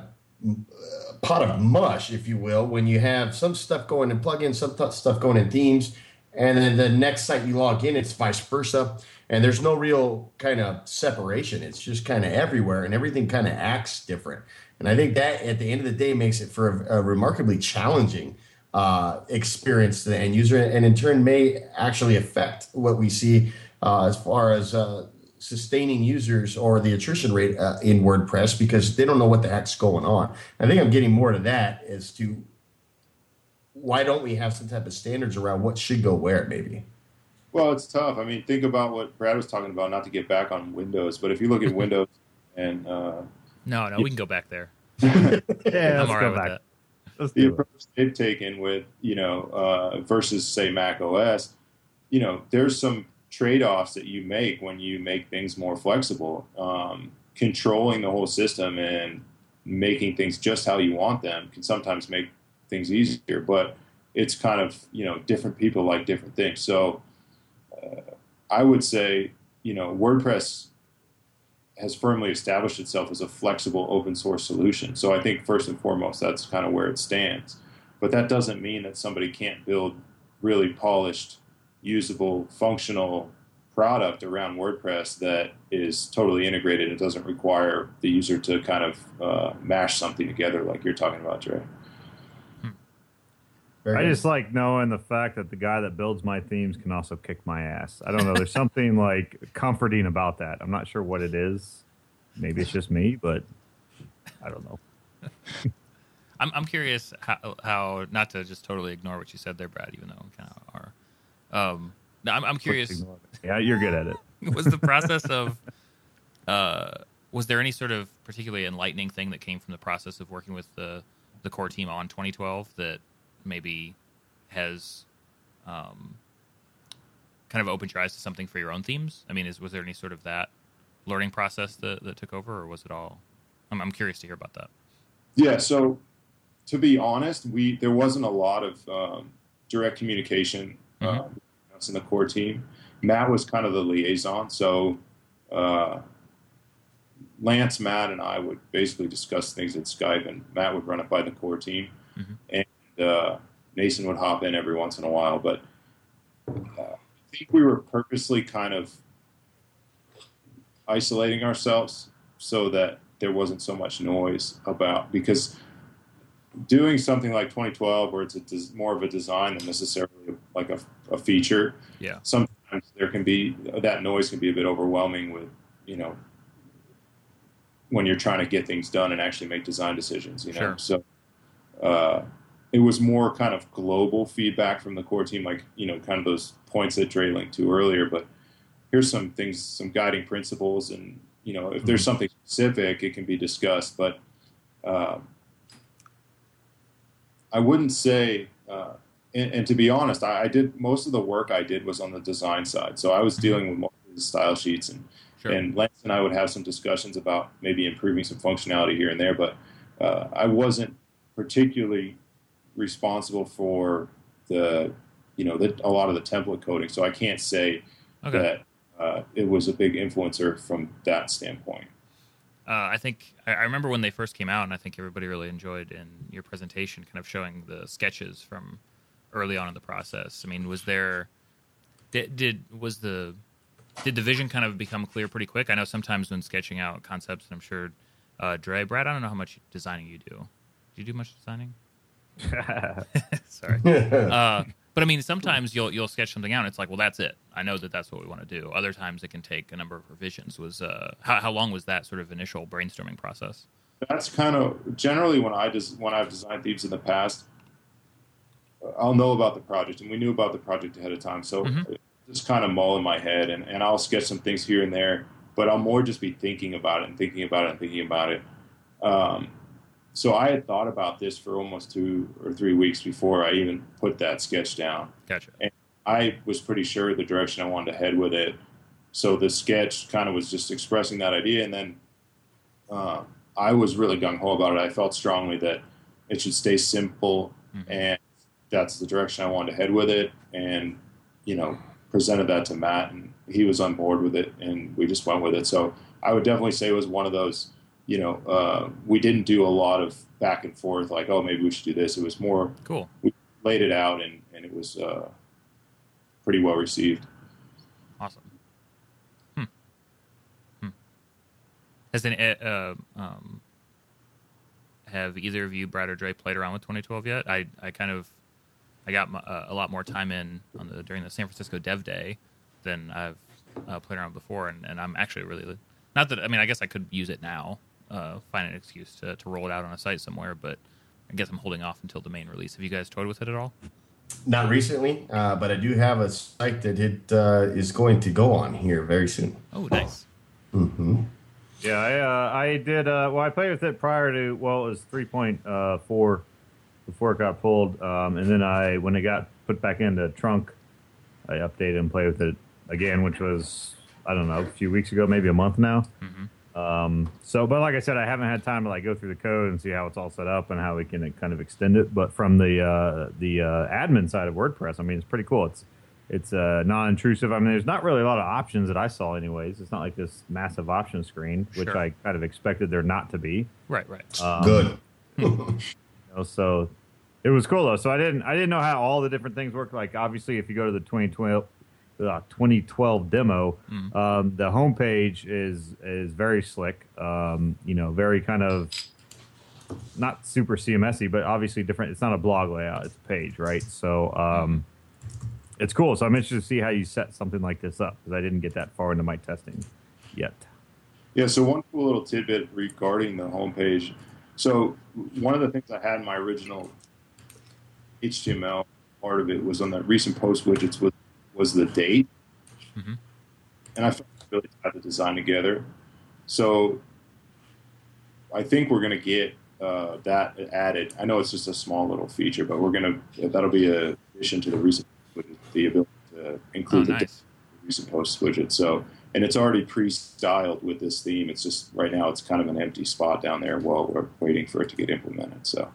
uh, pot of mush, if you will, when you have some stuff going in plugins, some t- stuff going in themes, and then the next site you log in, it's vice versa. And there's no real kind of separation. It's just kind of everywhere, and everything kind of acts different. And I think that at the end of the day makes it for a, a remarkably challenging uh, experience to the end user, and in turn may actually affect what we see uh, as far as uh, sustaining users or the attrition rate uh, in WordPress because they don't know what the heck's going on. I think I'm getting more to that as to why don't we have some type of standards around what should go where, maybe. Well, it's tough. I mean, think about what Brad was talking about. Not to get back on Windows, but if you look at Windows and uh, No, no, we can go back there. Yeah, I'm let's all right go with back. that. Let's the do it. approach they've taken with you know uh, versus say Mac OS, you know, there's some trade-offs that you make when you make things more flexible. Um, controlling the whole system and making things just how you want them can sometimes make things easier, but it's kind of you know different people like different things. So uh, I would say you know WordPress has firmly established itself as a flexible open source solution. So I think first and foremost that's kind of where it stands. But that doesn't mean that somebody can't build really polished, usable, functional product around WordPress that is totally integrated. It doesn't require the user to kind of uh, mash something together like you're talking about, Dre. Very I good. just like knowing the fact that the guy that builds my themes can also kick my ass. I don't know. There's something like comforting about that. I'm not sure what it is. Maybe it's just me, but I don't know. I'm I'm curious how how not to just totally ignore what you said there, Brad, even though we kind of are. Um, no, I'm I'm curious. Yeah, you're good at it. was the process of uh, was there any sort of particularly enlightening thing that came from the process of working with the the core team on 2012 that maybe has um, kind of opened your eyes to something for your own themes? I mean, is was there any sort of that learning process that, that took over, or was it all? I'm, I'm curious to hear about that. Yeah. So, to be honest, we there wasn't a lot of um, direct communication Mhm. um, us in the core team. Matt was kind of the liaison, so uh, Lance, Matt, and I would basically discuss things at Skype, and Matt would run it by the core team, Mhm. Uh, Nacin would hop in every once in a while. But uh, I think we were purposely kind of isolating ourselves so that there wasn't so much noise about because doing something like 2012 where it's a des- more of a design than necessarily like a, a feature Yeah. sometimes there can be that noise can be a bit overwhelming with you know when you're trying to get things done and actually make design decisions you know Sure. so uh, it was more kind of global feedback from the core team like you know kind of those points that Dre linked to earlier but here's some things some guiding principles and you know if there's something specific it can be discussed but um, I wouldn't say uh, and, and to be honest, I, I did most of the work I did was on the design side. So I was dealing with the style sheets, and Sure. and Lance and I would have some discussions about maybe improving some functionality here and there. But uh, I wasn't particularly responsible for the you know the, a lot of the template coding, so I can't say Okay. that uh, it was a big influencer from that standpoint. Uh, I think I, I remember when they first came out, and I think everybody really enjoyed in your presentation, kind of showing the sketches from early on in the process. I mean, was there did, did was the did the vision kind of become clear pretty quick? I know sometimes when sketching out concepts, and I'm sure uh, Dre, Brad, I don't know how much designing you do. Do you do much designing? Sorry. uh, but I mean, sometimes you'll you'll sketch something out, and it's like, well, that's it. I know that that's what we want to do. Other times, it can take a number of revisions. Was uh, how how long was that sort of initial brainstorming process? That's kind of generally when I des- when I've designed themes in the past. I'll know about the project, and we knew about the project ahead of time, so Mhm. just kind of mull in my head, and, and I'll sketch some things here and there, but I'll more just be thinking about it and thinking about it and thinking about it. Um, so I had thought about this for almost two or three weeks before I even put that sketch down. Gotcha. And I was pretty sure the direction I wanted to head with it. So the sketch kind of was just expressing that idea, and then uh, I was really gung ho about it. I felt strongly that it should stay simple, Mhm. and that's the direction I wanted to head with it. And you know, presented that to Matt, and he was on board with it, and we just went with it. So I would definitely say it was one of those. You know, uh, we didn't do a lot of back and forth, like, oh, maybe we should do this. It was more Cool. We laid it out, and, and it was uh, pretty well received. Awesome. Hmm. Hmm. Has any uh, um, have either of you, Brad or Dre, played around with 2012 yet? I, I kind of I got my, uh, a lot more time in on the during the San Francisco Dev Day than I've uh, played around before, and, and I'm actually really not that I mean I guess I could use it now, uh, find an excuse to, to roll it out on a site somewhere, but I guess I'm holding off until the main release. Have you guys toyed with it at all? Not recently, uh, but I do have a site that it uh, is going to go on here very soon. Oh, nice. Mm-hmm. Yeah, I uh, I did. Uh, well, I played with it prior to well, it was three point uh, four before it got pulled, um, and then I when it got put back into trunk, I updated and played with it again, which was I don't know a few weeks ago, maybe a month now. hmm Um, so, but like I said, I haven't had time to like go through the code and see how it's all set up and how we can kind of extend it. But from the uh, the uh, admin side of WordPress, I mean, it's pretty cool. It's it's uh, non-intrusive. I mean, there's not really a lot of options that I saw, anyways. It's not like this massive option screen, which Sure. I kind of expected there not to be. Right, right. Um, Good. you know, so it was cool though. So I didn't I didn't know how all the different things work. Like obviously, if you go to the 2012 uh, 2012 demo, Mhm. um, the homepage is is very slick. Um, you know, very kind of not super CMSy, but obviously different. It's not a blog layout; it's a page, right? So um, it's cool. So I'm interested to see how you set something like this up because I didn't get that far into my testing yet. Yeah, so one cool little tidbit regarding the homepage. So one of the things I had in my original HTML part of it was on the recent post widgets was, was the date. Mhm. And I felt really tied the design together. So I think we're going to get uh, that added. I know it's just a small little feature, but we're going to, that'll be a addition to the recent widget, the ability to Oh, include the nice. recent post widget. So, and it's already pre-styled with this theme. It's just right now it's kind of an empty spot down there while we're waiting for it to get implemented. So,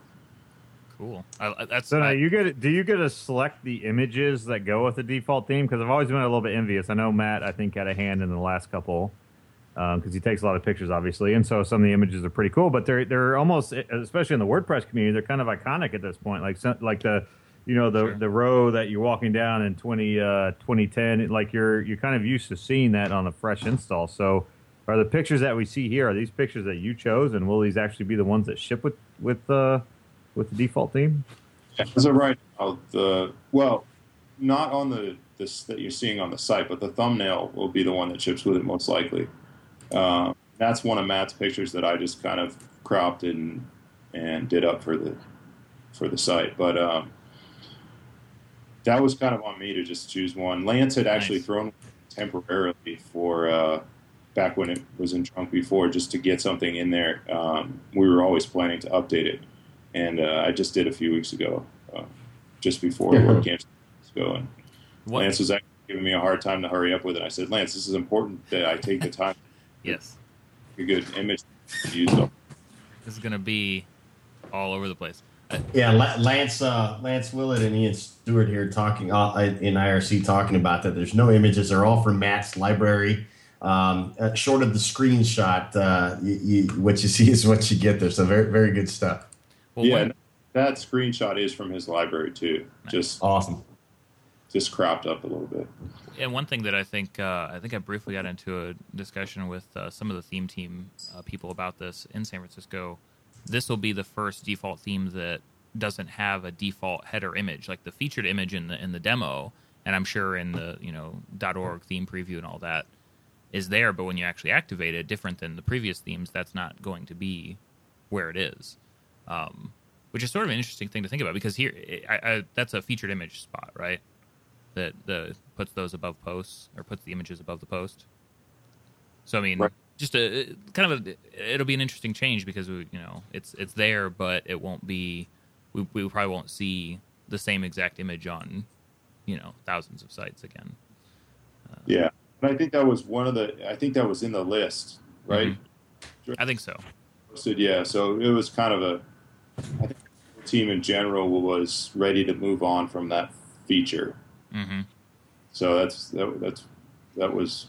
Cool. I, that's So now you get do you get to select the images that go with the default theme? Because I've always been a little bit envious. I know Matt I think had a hand in the last couple because he takes a lot of pictures, obviously, and so some of the images are pretty cool. But they're they're almost, especially in the WordPress community, they're kind of iconic at this point. Like like the you know the Sure. the row that you're walking down in 20, uh, 2010, like you're you're kind of used to seeing that on a fresh install. So. Are the pictures that we see here are these pictures that you chose, and will these actually be the ones that ship with with uh, with the default theme? Yeah, as of right now, the well, not on the this that you're seeing on the site, but the thumbnail will be the one that ships with it most likely. Um, that's one of Matt's pictures that I just kind of cropped and and did up for the for the site, but. Um, that was kind of on me to just choose one. Lance had actually Nice. thrown temporarily for uh, back when it was in trunk before, just to get something in there. Um, we were always planning to update it, and uh, I just did a few weeks ago, uh, just before Yeah. work camp go. And what- Lance was actually giving me a hard time to hurry up with it. I said, Lance, this is important that I take the time yes. a good image to use. So, This is going to be all over the place. Yeah, Lance uh, Lance Willett and Ian Stewart here talking uh, in IRC talking about that. There's no images; they're all from Matt's library. Um, uh, short of the screenshot, uh, you, you, what you see is what you get. There, so very very good stuff. Well, yeah, when, that screenshot is from his library too. Just awesome. Just cropped up a little bit. And one thing that I think uh, I think I briefly got into a discussion with uh, some of the theme team people about this in San Francisco this will be the first default theme that doesn't have a default header image, like the featured image in the in the demo, and I'm sure in the you know .org theme preview and all that is there. But when you actually activate it, different than the previous themes, that's not going to be where it is. Um, which is sort of an interesting thing to think about because here I, I, that's a featured image spot, right? That the puts those above posts or puts the images above the post. So I mean, right just a kind of a it'll be an interesting change because we, you know it's it's there, but it won't be. We, we probably won't see the same exact image on you know thousands of sites again. Uh, yeah, and I think that was one of the. I think that was in the list, right? Mm-hmm. I think so. So yeah, so it was kind of a. I think the team in general was ready to move on from that feature. Mm-hmm. So that's that, that's that was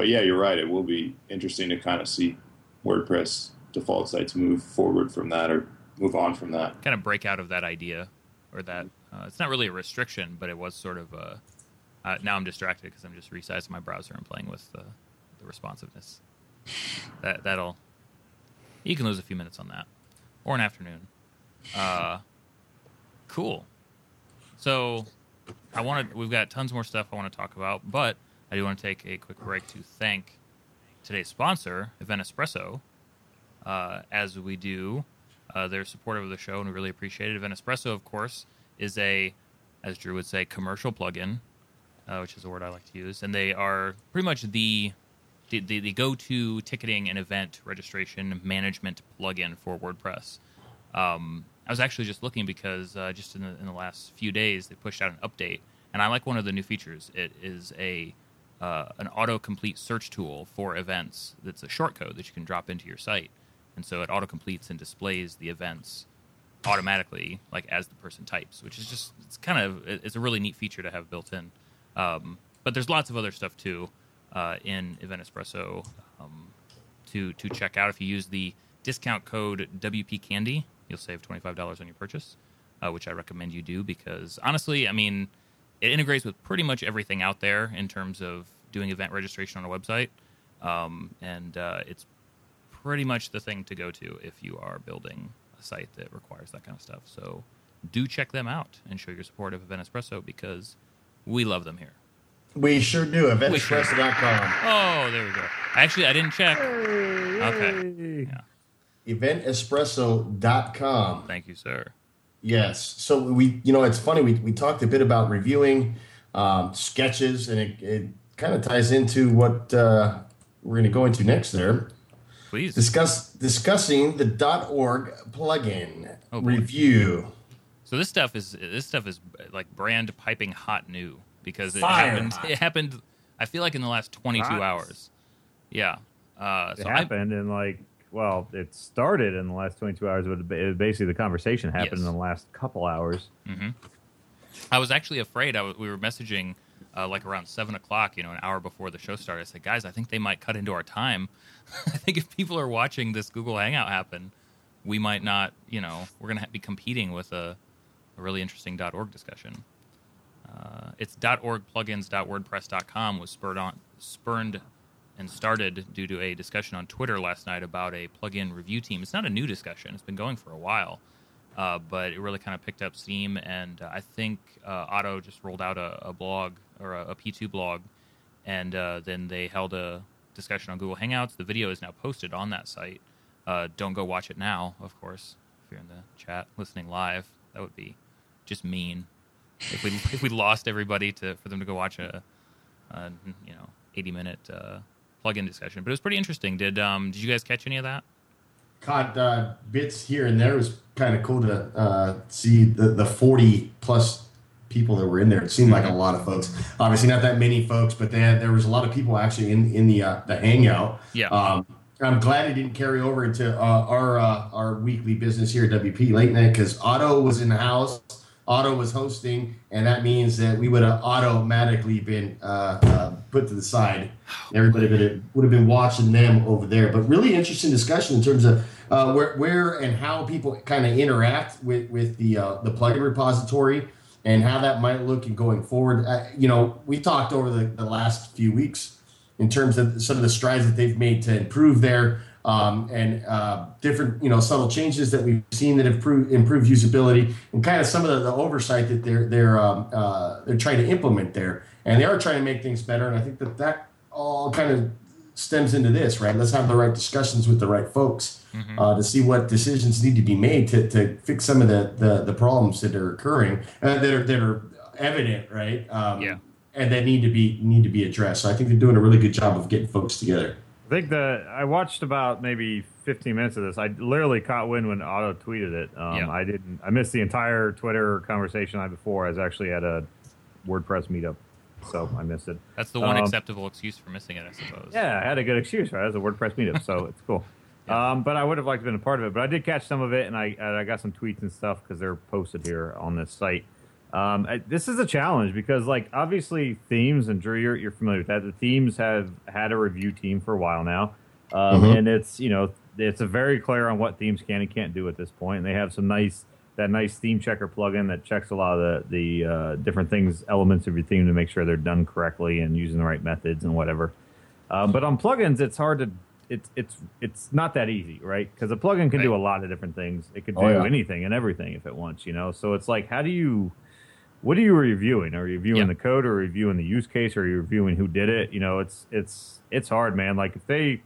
but yeah, you're right. It will be interesting to kind of see WordPress default sites move forward from that or move on from that. Kind of break out of that idea, or that uh, it's not really a restriction, but it was sort of a. Uh, now I'm distracted because I'm just resizing my browser and playing with the, the responsiveness. That that'll. You can lose a few minutes on that, or an afternoon. Uh, cool. So, I wanted. We've got tons more stuff I want to talk about, but I do want to take a quick break to thank today's sponsor, Event Espresso, uh, as we do. Uh, they're supportive of the show, and we really appreciate it. Event Espresso, of course, is a, as Drew would say, commercial plugin, uh, which is a word I like to use, and they are pretty much the the, the, the go-to ticketing and event registration management plugin for WordPress. Um, I was actually just looking because uh, just in the, in the last few days they pushed out an update, and I like one of the new features. It is a uh, an autocomplete search tool for events that's a shortcode that you can drop into your site. And so it autocompletes and displays the events automatically, like as the person types, which is just, it's kind of, it's a really neat feature to have built in. Um, but there's lots of other stuff too uh, in Event Espresso um, to, to check out. If you use the discount code WP Candy, you'll save $25 on your purchase, uh, which I recommend you do because honestly, I mean, it integrates with pretty much everything out there in terms of doing event registration on a website, um, and uh, it's pretty much the thing to go to if you are building a site that requires that kind of stuff. So do check them out and show your support of Event Espresso because we love them here. We sure do. EventEspresso.com. Oh, there we go. Actually, I didn't check. Okay. Yeah. EventEspresso.com. Thank you, sir. Yes. So we, you know, it's funny. We, we talked a bit about reviewing um, sketches, and it, it kind of ties into what uh, we're going to go into next. There, please discuss discussing the .org plugin oh, review. So this stuff is this stuff is like brand piping hot new because it Fire. happened. It happened. I feel like in the last twenty two hours. Yeah. Uh, so it happened I, in like well, it started in the last 22 hours, but basically the conversation happened yes. in the last couple hours. Mm-hmm. I was actually afraid. I w- we were messaging uh, like around seven o'clock, you know, an hour before the show started. I said, guys, I think they might cut into our time. I think if people are watching this Google Hangout happen, we might not, you know, we're going to be competing with a, a, really interesting .org discussion. Uh, it's .org plugins.wordpress.com was spurred on spurned and started due to a discussion on Twitter last night about a plugin review team. It's not a new discussion; it's been going for a while, uh, but it really kind of picked up steam. And uh, I think uh, Otto just rolled out a, a blog or a a P2 blog, and uh, then they held a discussion on Google Hangouts. The video is now posted on that site. Uh, don't go watch it now, of course. If you're in the chat listening live, that would be just mean. If we if we lost everybody to for them to go watch a, a you know 80 minute uh, plugin discussion, but it was pretty interesting. Did um did you guys catch any of that? Caught uh, bits here and there. It was kind of cool to uh, see the the forty plus people that were in there. It seemed like a lot of folks. Obviously, not that many folks, but they had, there was a lot of people actually in in the uh, the hangout. Yeah. Um, I'm glad it didn't carry over into uh, our uh, our weekly business here at WP Late Night because Otto was in the house. Otto was hosting, and that means that we would have automatically been uh, uh, put to the side. Everybody would have, would have been watching them over there. But really interesting discussion in terms of uh, where, where and how people kind of interact with with the uh, the plugin repository and how that might look in going forward. Uh, you know, we talked over the, the last few weeks in terms of some of the strides that they've made to improve there um, and uh, different, you know, subtle changes that we've seen that have improved, improved usability and kind of some of the, the oversight that they're they're um, uh, they're trying to implement there, and they are trying to make things better. And I think that that all kind of stems into this, right? Let's have the right discussions with the right folks mm-hmm. uh, to see what decisions need to be made to, to fix some of the, the, the problems that are occurring uh, that are that are evident, right? Um, yeah. And that need to be need to be addressed. So I think they're doing a really good job of getting folks together. I think the I watched about maybe 15 minutes of this. I literally caught wind when Otto tweeted it. Um, yeah. I didn't. I missed the entire Twitter conversation I before. I was actually at a WordPress meetup so I missed it. That's the one um, acceptable excuse for missing it, I suppose. Yeah, I had a good excuse, right? It was a WordPress meetup, so it's cool. Yeah. Um, but I would have liked to have been a part of it. But I did catch some of it, and I I got some tweets and stuff because they're posted here on this site. Um, I, this is a challenge because, like, obviously, themes and Drew, you're, you're familiar with that. The themes have had a review team for a while now, um, mm-hmm. and it's you know it's a very clear on what themes can and can't do at this point. And they have some nice that nice theme checker plugin that checks a lot of the the uh, different things, elements of your theme to make sure they're done correctly and using the right methods and whatever. Uh, but on plugins, it's hard to it's it's it's not that easy, right? Because a plugin can right. do a lot of different things. It could oh, do oh, yeah. anything and everything if it wants, you know. So it's like, how do you what are you reviewing? Are you reviewing yeah. the code or reviewing the use case or are you reviewing who did it? You know, it's it's it's hard, man. Like if they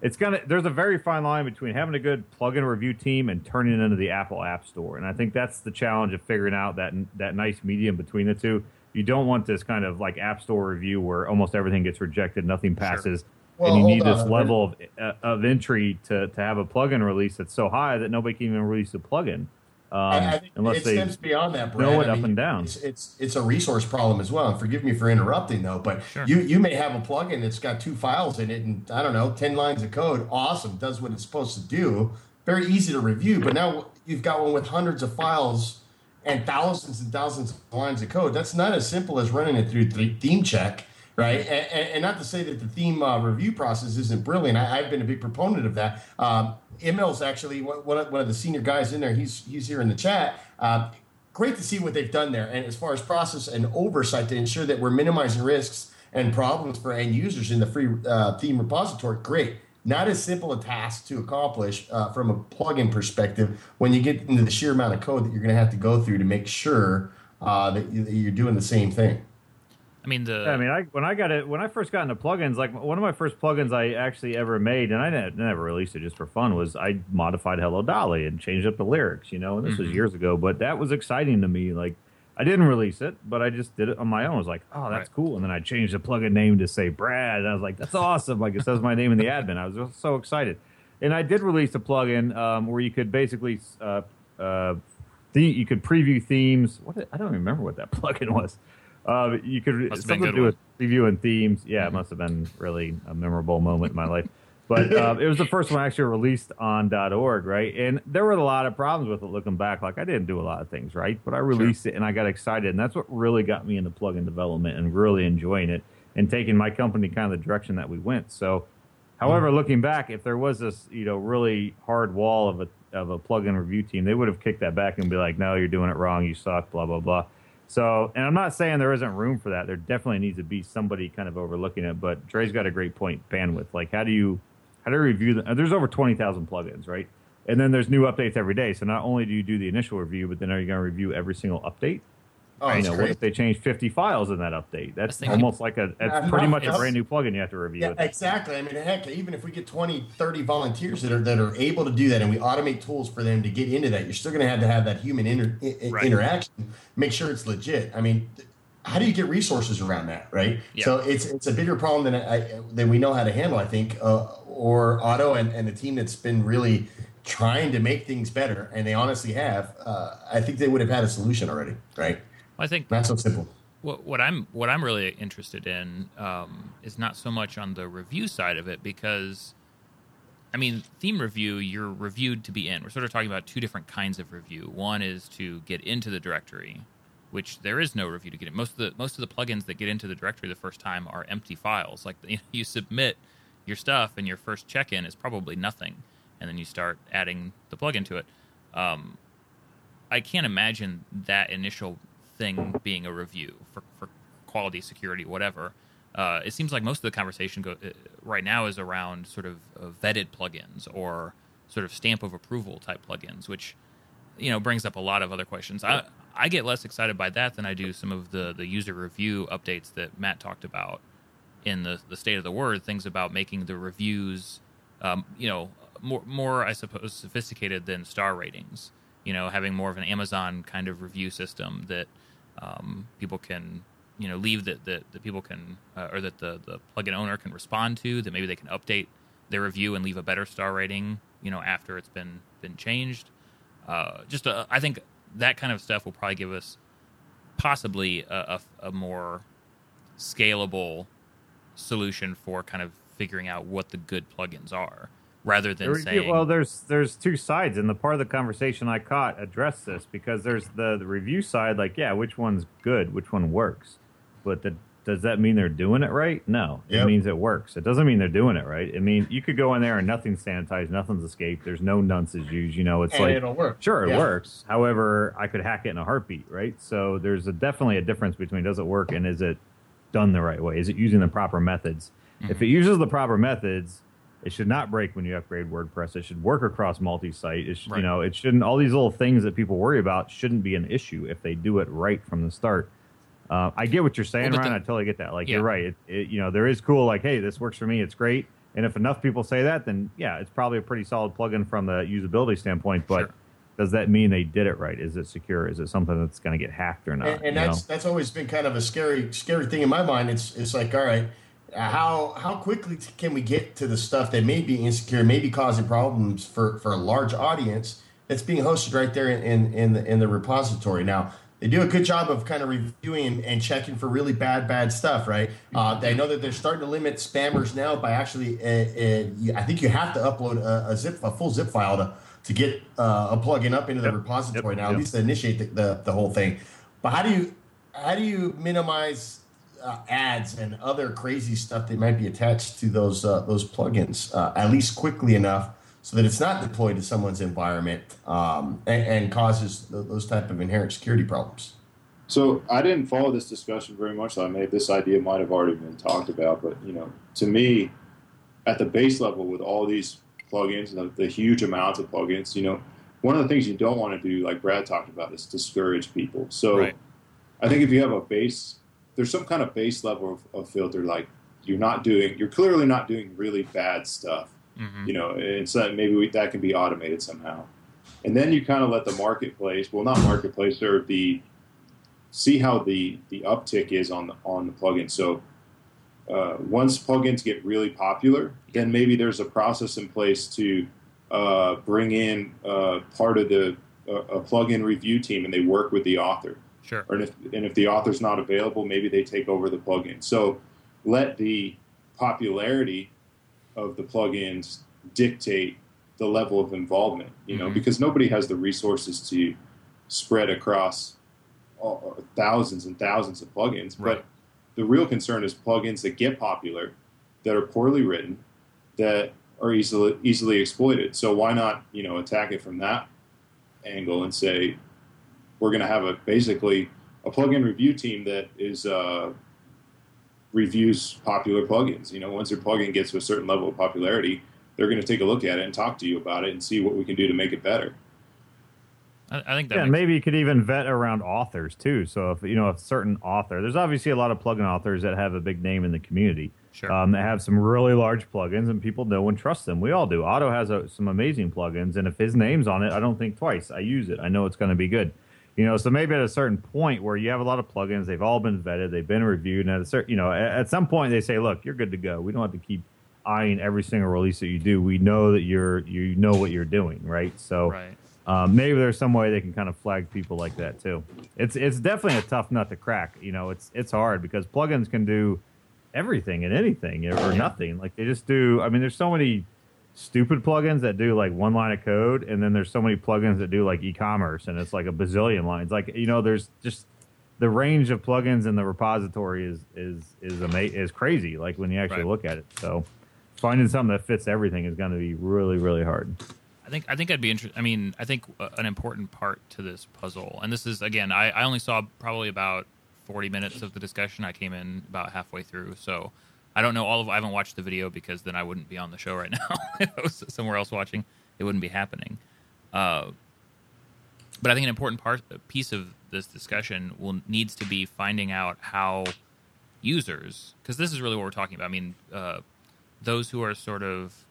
it's gonna there's a very fine line between having a good plugin review team and turning it into the Apple App Store, and I think that's the challenge of figuring out that that nice medium between the two. You don't want this kind of like App Store review where almost everything gets rejected, nothing passes, sure. well, and you need this level of uh, of entry to to have a plugin release that's so high that nobody can even release a plugin. Um, unless it they stems beyond that, Brad. know it I up and down. It's, it's, it's a resource problem as well. And forgive me for interrupting though, but sure. you you may have a plugin that's got two files in it, and I don't know, ten lines of code. Awesome, does what it's supposed to do. Very easy to review. But now you've got one with hundreds of files and thousands and thousands of lines of code. That's not as simple as running it through theme check right? And, and, not to say that the theme uh, review process isn't brilliant. I, have been a big proponent of that. Um, Emil's actually one of, one of the senior guys in there. He's he's here in the chat. Uh, great to see what they've done there, and as far as process and oversight to ensure that we're minimizing risks and problems for end users in the free uh, theme repository. Great. Not as simple a task to accomplish uh, from a plugin perspective when you get into the sheer amount of code that you're going to have to go through to make sure uh, that you're doing the same thing. I mean the. Yeah, I mean, I when I got it when I first got into plugins, like one of my first plugins I actually ever made, and I never released it just for fun, was I modified Hello Dolly and changed up the lyrics, you know. And this mm-hmm. was years ago, but that was exciting to me. Like I didn't release it, but I just did it on my own. I was like, oh, that's right. cool. And then I changed the plugin name to say Brad, and I was like, that's awesome. Like it says my name in the admin. I was so excited, and I did release a plugin um, where you could basically. Uh, uh, you could preview themes. What I don't remember what that plugin was. Uh, you could must something to do with reviewing themes. Yeah, mm-hmm. it must have been really a memorable moment in my life. But uh, it was the first one I actually released on .org, right? And there were a lot of problems with it looking back. Like I didn't do a lot of things right, but I released sure. it and I got excited, and that's what really got me into plugin development and really enjoying it and taking my company kind of the direction that we went. So, however, mm-hmm. looking back, if there was this you know really hard wall of a of a plugin review team, they would have kicked that back and be like, "No, you're doing it wrong. You suck." Blah blah blah. So, and I'm not saying there isn't room for that. There definitely needs to be somebody kind of overlooking it. But Dre's got a great point. Bandwidth. Like, how do you how do you review? There's over twenty thousand plugins, right? And then there's new updates every day. So not only do you do the initial review, but then are you going to review every single update? Oh, you know, what if they change 50 files in that update? That's almost like a, that's pretty much a brand new plugin you have to review. Yeah, exactly. I mean, heck, even if we get 20, 30 volunteers that are, that are able to do that and we automate tools for them to get into that, you're still going to have to have that human inter, right. interaction, make sure it's legit. I mean, how do you get resources around that, right? Yeah. So it's it's a bigger problem than I, than we know how to handle, I think, uh, or Otto and, and the team that's been really trying to make things better, and they honestly have. Uh, I think they would have had a solution already, right? I think not so simple. What, what I'm what I'm really interested in um, is not so much on the review side of it because I mean, theme review, you're reviewed to be in. We're sort of talking about two different kinds of review. One is to get into the directory, which there is no review to get in. Most of the most of the plugins that get into the directory the first time are empty files. Like you, you submit your stuff, and your first check-in is probably nothing, and then you start adding the plugin to it. Um, I can't imagine that initial thing being a review for, for quality, security, whatever. Uh, it seems like most of the conversation go, uh, right now is around sort of uh, vetted plugins or sort of stamp of approval type plugins, which you know brings up a lot of other questions. I I get less excited by that than I do some of the the user review updates that Matt talked about in the the state of the word. Things about making the reviews, um, you know, more more I suppose sophisticated than star ratings. You know, having more of an Amazon kind of review system that um, people can you know leave that that, that people can uh, or that the the plugin owner can respond to that maybe they can update their review and leave a better star rating you know after it's been been changed. Uh, just a, I think that kind of stuff will probably give us possibly a, a, a more scalable solution for kind of figuring out what the good plugins are rather than There- saying well, there's there's two sides, and the part of the conversation I caught addressed this because there's the, the review side, like yeah, which one's good, which one works, but the, does that mean they're doing it right? No, it means it works. It doesn't mean they're doing it right. I mean, you could go in there and nothing's sanitized, nothing's escaped. There's no nonces used. You know, it's and like it'll work. Sure, it Yeah. works. However, I could hack it in a heartbeat, right? So there's a, definitely a difference between does it work and is it done the right way? Is it using the proper methods? If mm-hmm. it uses the proper methods, it should not break when you upgrade WordPress. It should work across multi-site. It sh- Right. You know, it shouldn't. All these little things that people worry about shouldn't be an issue if they do it right from the start. Uh, I get what you're saying, Well, Ryan. the- I totally get that. Like Yeah. you're right. It, it, you know, there is cool. Like, hey, this works for me. It's great. And if enough people say that, then yeah, it's probably a pretty solid plugin from the usability standpoint. But Sure. does that mean they did it right? Is it secure? Is it something that's going to get hacked or not? and, and that's know? that's always been kind of a scary scary thing in my mind. It's it's like all right, how how quickly can we get to the stuff that may be insecure, may be causing problems for for a large audience that's being hosted right there in in, in the in the repository now. They do a good job of kind of reviewing and, and checking for really bad, bad stuff, right? Uh, they know that they're starting to limit spammers now by actually, uh, uh, I think you have to upload a, a zip, a full zip file to to get uh, a plugin up into the Yep. repository Yep. now, at least to initiate the, the, the whole thing. But how do you how do you minimize uh, ads and other crazy stuff that might be attached to those uh, those plugins uh, at least quickly enough so that it's not deployed to someone's environment um, and, and causes th- those type of inherent security problems? So I didn't follow this discussion very much. So I may this idea might have already been talked about, but you know, to me, at the base level, with all these plugins and the, the huge amounts of plugins, you know, one of the things you don't want to do, like Brad talked about, is discourage people. So Right. I think if you have a base, there's some kind of base level of, of filter, like you're not doing, you're clearly not doing really bad stuff Mhm. you know, and so maybe we, that can be automated somehow. And then you kind of let the marketplace, well, not marketplace, or the see how the the uptick is on the on the plugin. So uh, once plugins get really popular, then maybe there's a process in place to uh, bring in uh, part of the uh, a plugin review team, and they work with the author sure or if, and if the author's not available, maybe they take over the plugin. So let the popularity of the plugins dictate the level of involvement, you know, Mhm. because nobody has the resources to spread across all, thousands and thousands of plugins. Right. But the real concern is plugins that get popular, that are poorly written, that are easily easily exploited. So why not, you know, attack it from that angle and say, we're going to have a basically a plugin review team that is uh, reviews popular plugins. You know, once your plugin gets to a certain level of popularity, they're going to take a look at it and talk to you about it and see what we can do to make it better. I, I think that Yeah, and makes, maybe you could even vet around authors too. So if you know a certain author, there's obviously a lot of plugin authors that have a big name in the community. Sure. Um, that have some really large plugins, and people know and trust them. We all do. Otto has a, some amazing plugins, and if his name's on it, I don't think twice. I use it. I know it's going to be good. You know, so maybe at a certain point where you have a lot of plugins, they've all been vetted, they've been reviewed, and at a certain, you know, at, some point they say, "Look, you're good to go. We don't have to keep eyeing every single release that you do. We know that you're you know what you're doing, right? So right um, maybe there's some way they can kind of flag people like that too. It's it's definitely a tough nut to crack. You know, it's it's hard because plugins can do everything and anything or nothing. Like they just do. I mean, there's so many stupid plugins that do like one line of code, and then there's so many plugins that do like e-commerce, and it's like a bazillion lines. Like you know, there's just the range of plugins in the repository is is is ama- is crazy. Like when you actually Right. look at it, so finding something that fits everything is going to be really really hard. I think I think I'd be interested. I mean, I think uh, an important part to this puzzle, and this is again, I, I only saw probably about forty minutes of the discussion. I came in about halfway through, so I don't know all of. I haven't watched the video because then I wouldn't be on the show right now. if I was somewhere else watching, it wouldn't be happening. Uh, but I think an important part piece of this discussion will needs to be finding out how users, because this is really what we're talking about. I mean, uh, those who are sort of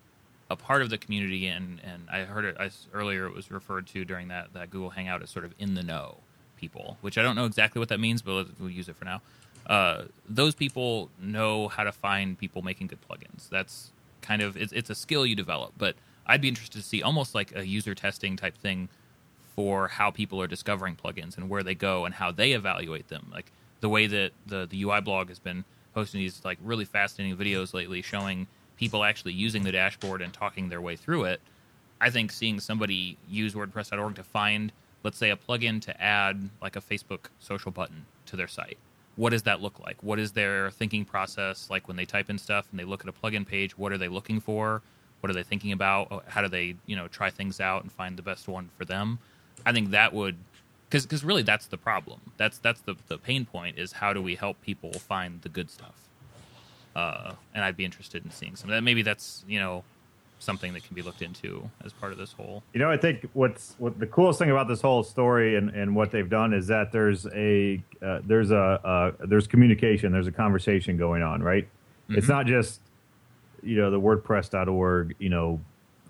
a part of the community, and and I heard it I, earlier. It was referred to during that that Google Hangout as sort of in the know people, which I don't know exactly what that means, but we'll use it for now. Uh, those people know how to find people making good plugins. That's kind of it's, it's a skill you develop. But I'd be interested to see almost like a user testing type thing for how people are discovering plugins and where they go and how they evaluate them. Like the way that the the UI blog has been posting these like really fascinating videos lately showing people actually using the dashboard and talking their way through it. I think seeing somebody use WordPress.org to find, let's say, a plugin to add like a Facebook social button to their site. What does that look like? What is their thinking process like when they type in stuff and they look at a plugin page? What are they looking for? What are they thinking about? How do they, you know, try things out and find the best one for them? I think that would, because because really that's the problem. That's that's the the pain point is how do we help people find the good stuff? Uh, and I'd be interested in seeing some of that. Maybe that's you know something that can be looked into as part of this whole. You know, I think what's what the coolest thing about this whole story and, and what they've done is that there's a uh, there's a uh, there's communication, there's a conversation going on, right? It's not just you know the WordPress.org, you know,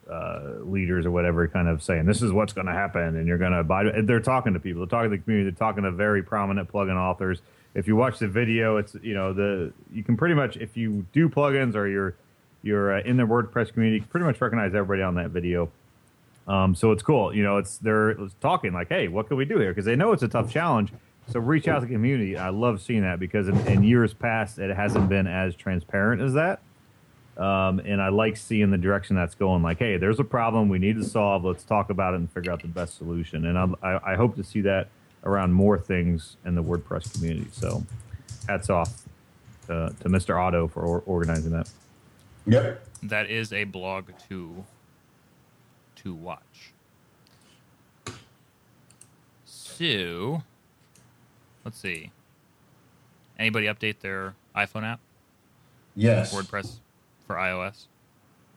uh, leaders or whatever, kind of saying this is what's going to happen, and you're going to abide. They're talking to people, they're talking to the community, they're talking to very prominent plugin authors. If you watch the video, it's you know the you can pretty much if you do plugins or you're you're uh, in the WordPress community, pretty much recognize everybody on that video. Um, so it's cool. You know, it's they're talking like, hey, what can we do here? Because they know it's a tough challenge. So reach out to the community. I love seeing that because in, in years past, it hasn't been as transparent as that. Um, and I like seeing the direction that's going. Like, hey, there's a problem we need to solve. Let's talk about it and figure out the best solution. And I, I, I hope to see that around more things in the WordPress community. So, hats off to, to Mr. Otto for or, organizing that. Yep. That is a blog to to watch. So, let's see. Anybody update their iPhone app, Yes. WordPress for iOS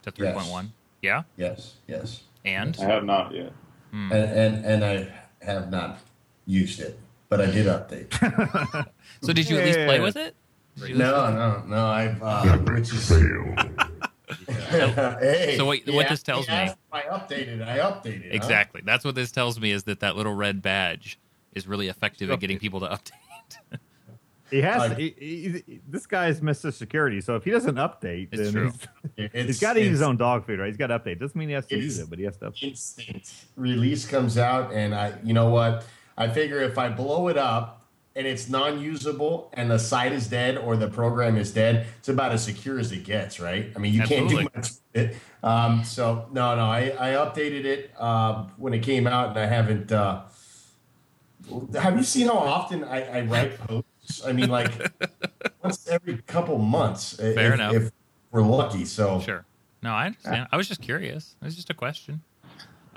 to Yes. 3.1? Yeah, Yes. Yes. and I have not yet. And, and and I have not used it, but I did update. so did you at least play with it? Did you at least- no, no, no. I've uh, which is. hey, So what- he what this tells he me- I updated. I updated. huh? Exactly. That's what this tells me is that that little red badge is really effective at getting people to update. He has. Like- he, he, he- this guy's Mr. Security, so if he doesn't update, It's then true. he's, he's got to eat his own dog food, right? He's got to update. Doesn't mean he has to use it, but he has to update. Instant release comes out, and I, you know what? I figure if I blow it up and it's non-usable and the site is dead or the program is dead, it's about as secure as it gets, right? I mean, you can't do much with it. Um, so no, no, I, I updated it uh, when it came out, and I haven't. Uh, have you seen how often I, I write posts? I mean, like once every couple months. Fair if, enough. If we're lucky, so Sure. No, I understand. I was just curious. It was just a question.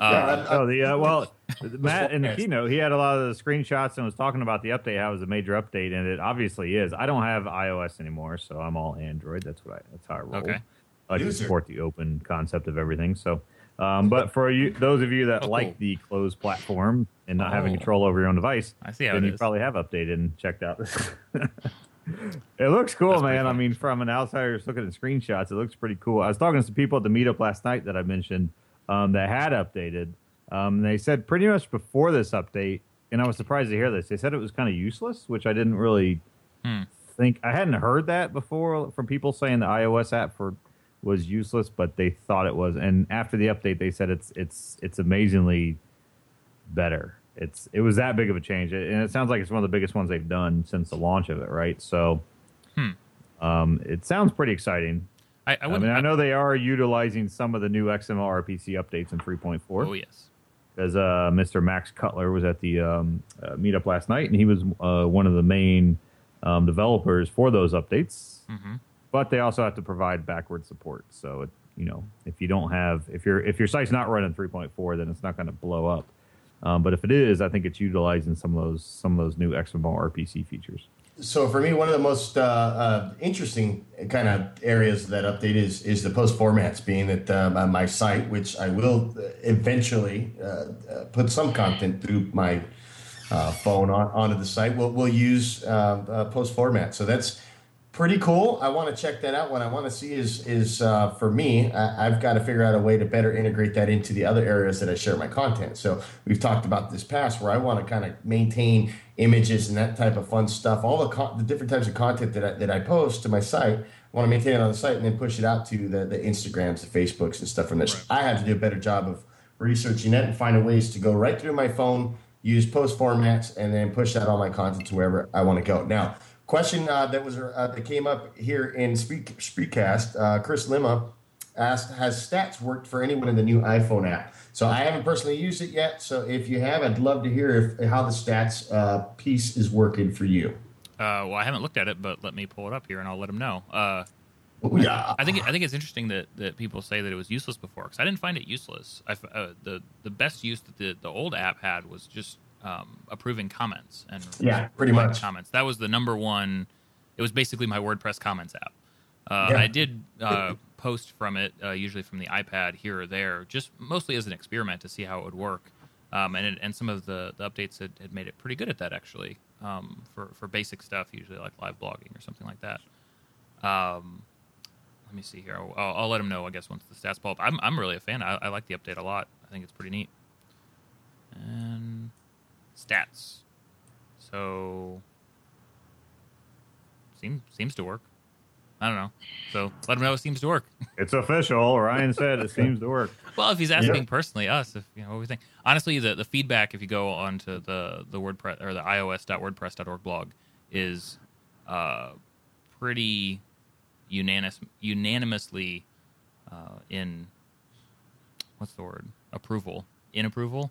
Yeah, Uh, I- Oh, the uh, well, Matt in the Yes. keynote, he had a lot of the screenshots and was talking about the update, how it was a major update, and it obviously is. I don't have iOS anymore, so I'm all Android. That's what I. That's how I roll. Okay. I like to User. support the open concept of everything. So, um, but for you, those of you that Oh, like cool. the closed platform and not having Oh. control over your own device, I see how then you is. probably have updated and checked out. This. It looks cool, That's man. I mean, from an outsider just looking at screenshots, it looks pretty cool. I was talking to some people at the meetup last night that I mentioned um, that had updated. Um, they said pretty much before this update, and I was surprised to hear this. They said it was kind of useless, which I didn't really Hmm. think. I hadn't heard that before from people saying the iOS app for was useless, but they thought it was. And after the update, they said it's it's it's amazingly better. It's it was that big of a change, and it sounds like it's one of the biggest ones they've done since the launch of it, right? So, Hmm. um, it sounds pretty exciting. I I, I, mean, I know they are utilizing some of the new XML RPC updates in 3.4 Oh yes. because uh, Mr. Max Cutler was at the um, uh, meetup last night, and he was uh, one of the main um, developers for those updates. hmm But they also have to provide backward support. So, it, you know, if you don't have, if your if your site's not running 3.4, then it's not going to blow up. Um, but if it is, I think it's utilizing some of those some of those new XML RPC features. So for me, one of the most uh, uh, interesting kind of areas of that update is is the post formats, being that on my site, which I will eventually uh, uh, put some content through my uh, phone on, onto the site. We'll we'll use uh, uh, post format, so that's pretty cool. I want to check that out. What I want to see is is uh, for me, I, I've got to figure out a way to better integrate that into the other areas that I share my content. So we've talked about this past where I want to kind of maintain images and that type of fun stuff. All the con- the different types of content that I, that I post to my site. I want to maintain it on the site and then push it out to the, the Instagrams, the Facebooks, and stuff from there. So I have to do a better job of researching that and finding ways to go right through my phone, use post formats, and then push out all my content to wherever I want to go. Now, question uh, that was uh, that came up here in Speak Speakcast, uh, Chris Lema asked, "Has Stats worked for anyone in the new iPhone app?" So I haven't personally used it yet. So if you have, I'd love to hear if, how the Stats uh, piece is working for you. Uh, well, I haven't looked at it, but let me pull it up here and I'll let him know. Uh, Yeah, I think I think it's interesting that, that people say that it was useless before because I didn't find it useless. I uh, the the best use that the, the old app had was just um, approving comments and Yeah, pretty much. comments. That was the number one. It was basically my WordPress comments app. Uh, Yeah. I did uh, post from it, uh, usually from the iPad here or there, just mostly as an experiment to see how it would work. Um, and it, and some of the, the updates had, had made it pretty good at that actually um, for for basic stuff, usually like live blogging or something like that. Um, let me see here. I'll, I'll, I'll let him know. I guess once the stats pull up. I'm I'm really a fan. I, I like the update a lot. I think it's pretty neat. And stats. So seems seems to work. I don't know. So let him know it seems to work. It's official. Ryan said it seems to work. well, if he's asking Yeah. personally, us, if you know what we think. Honestly, the, the feedback if you go onto the the WordPress or the ios.wordpress.org blog is uh, pretty unanimous unanimously uh, in what's the word approval in approval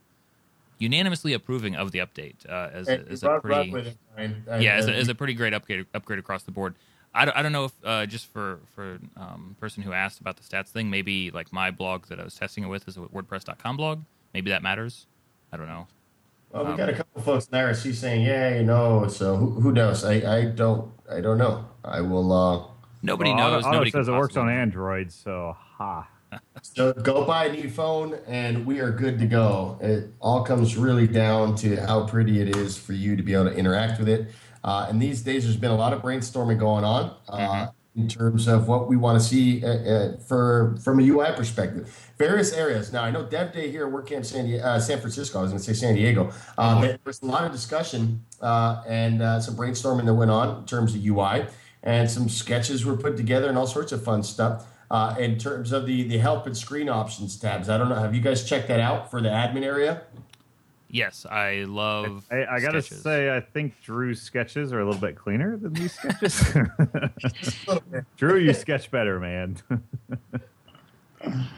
unanimously approving of the update uh, as, a, as a pretty with it, Ryan. I- yeah, as I- a, as a pretty great upgrade upgrade across the board. I don't, I don't know if uh, just for for um, person who asked about the stats thing, maybe like my blog that I was testing it with is a WordPress.com blog. Maybe that matters. I don't know. Well, we got a couple folks in IRC saying, "Yeah, you know." So who, who knows? I, I don't I don't know. I will. Uh, Nobody Well, knows. Otto, Otto Nobody says can it works on Android, so ha. So go buy a new phone, and we are good to go. It all comes really down to how pretty it is for you to be able to interact with it. Uh, and these days, there's been a lot of brainstorming going on. Uh, In terms of what we want to see uh, uh, for from a UI perspective, various areas. Now, I know Dev Day here at WordCamp San, Die- uh, San Francisco. I was going to say San Diego. Um, there was a lot of discussion uh, and uh, some brainstorming that went on in terms of UI, and some sketches were put together and all sorts of fun stuff. Uh, in terms of the the help and screen options tabs, I don't know. Have you guys checked that out for the admin area? Yes, I love. I, I gotta sketches. say, I think Drew's sketches are a little bit cleaner than these sketches. Just a little bit. Drew, you sketch better, man.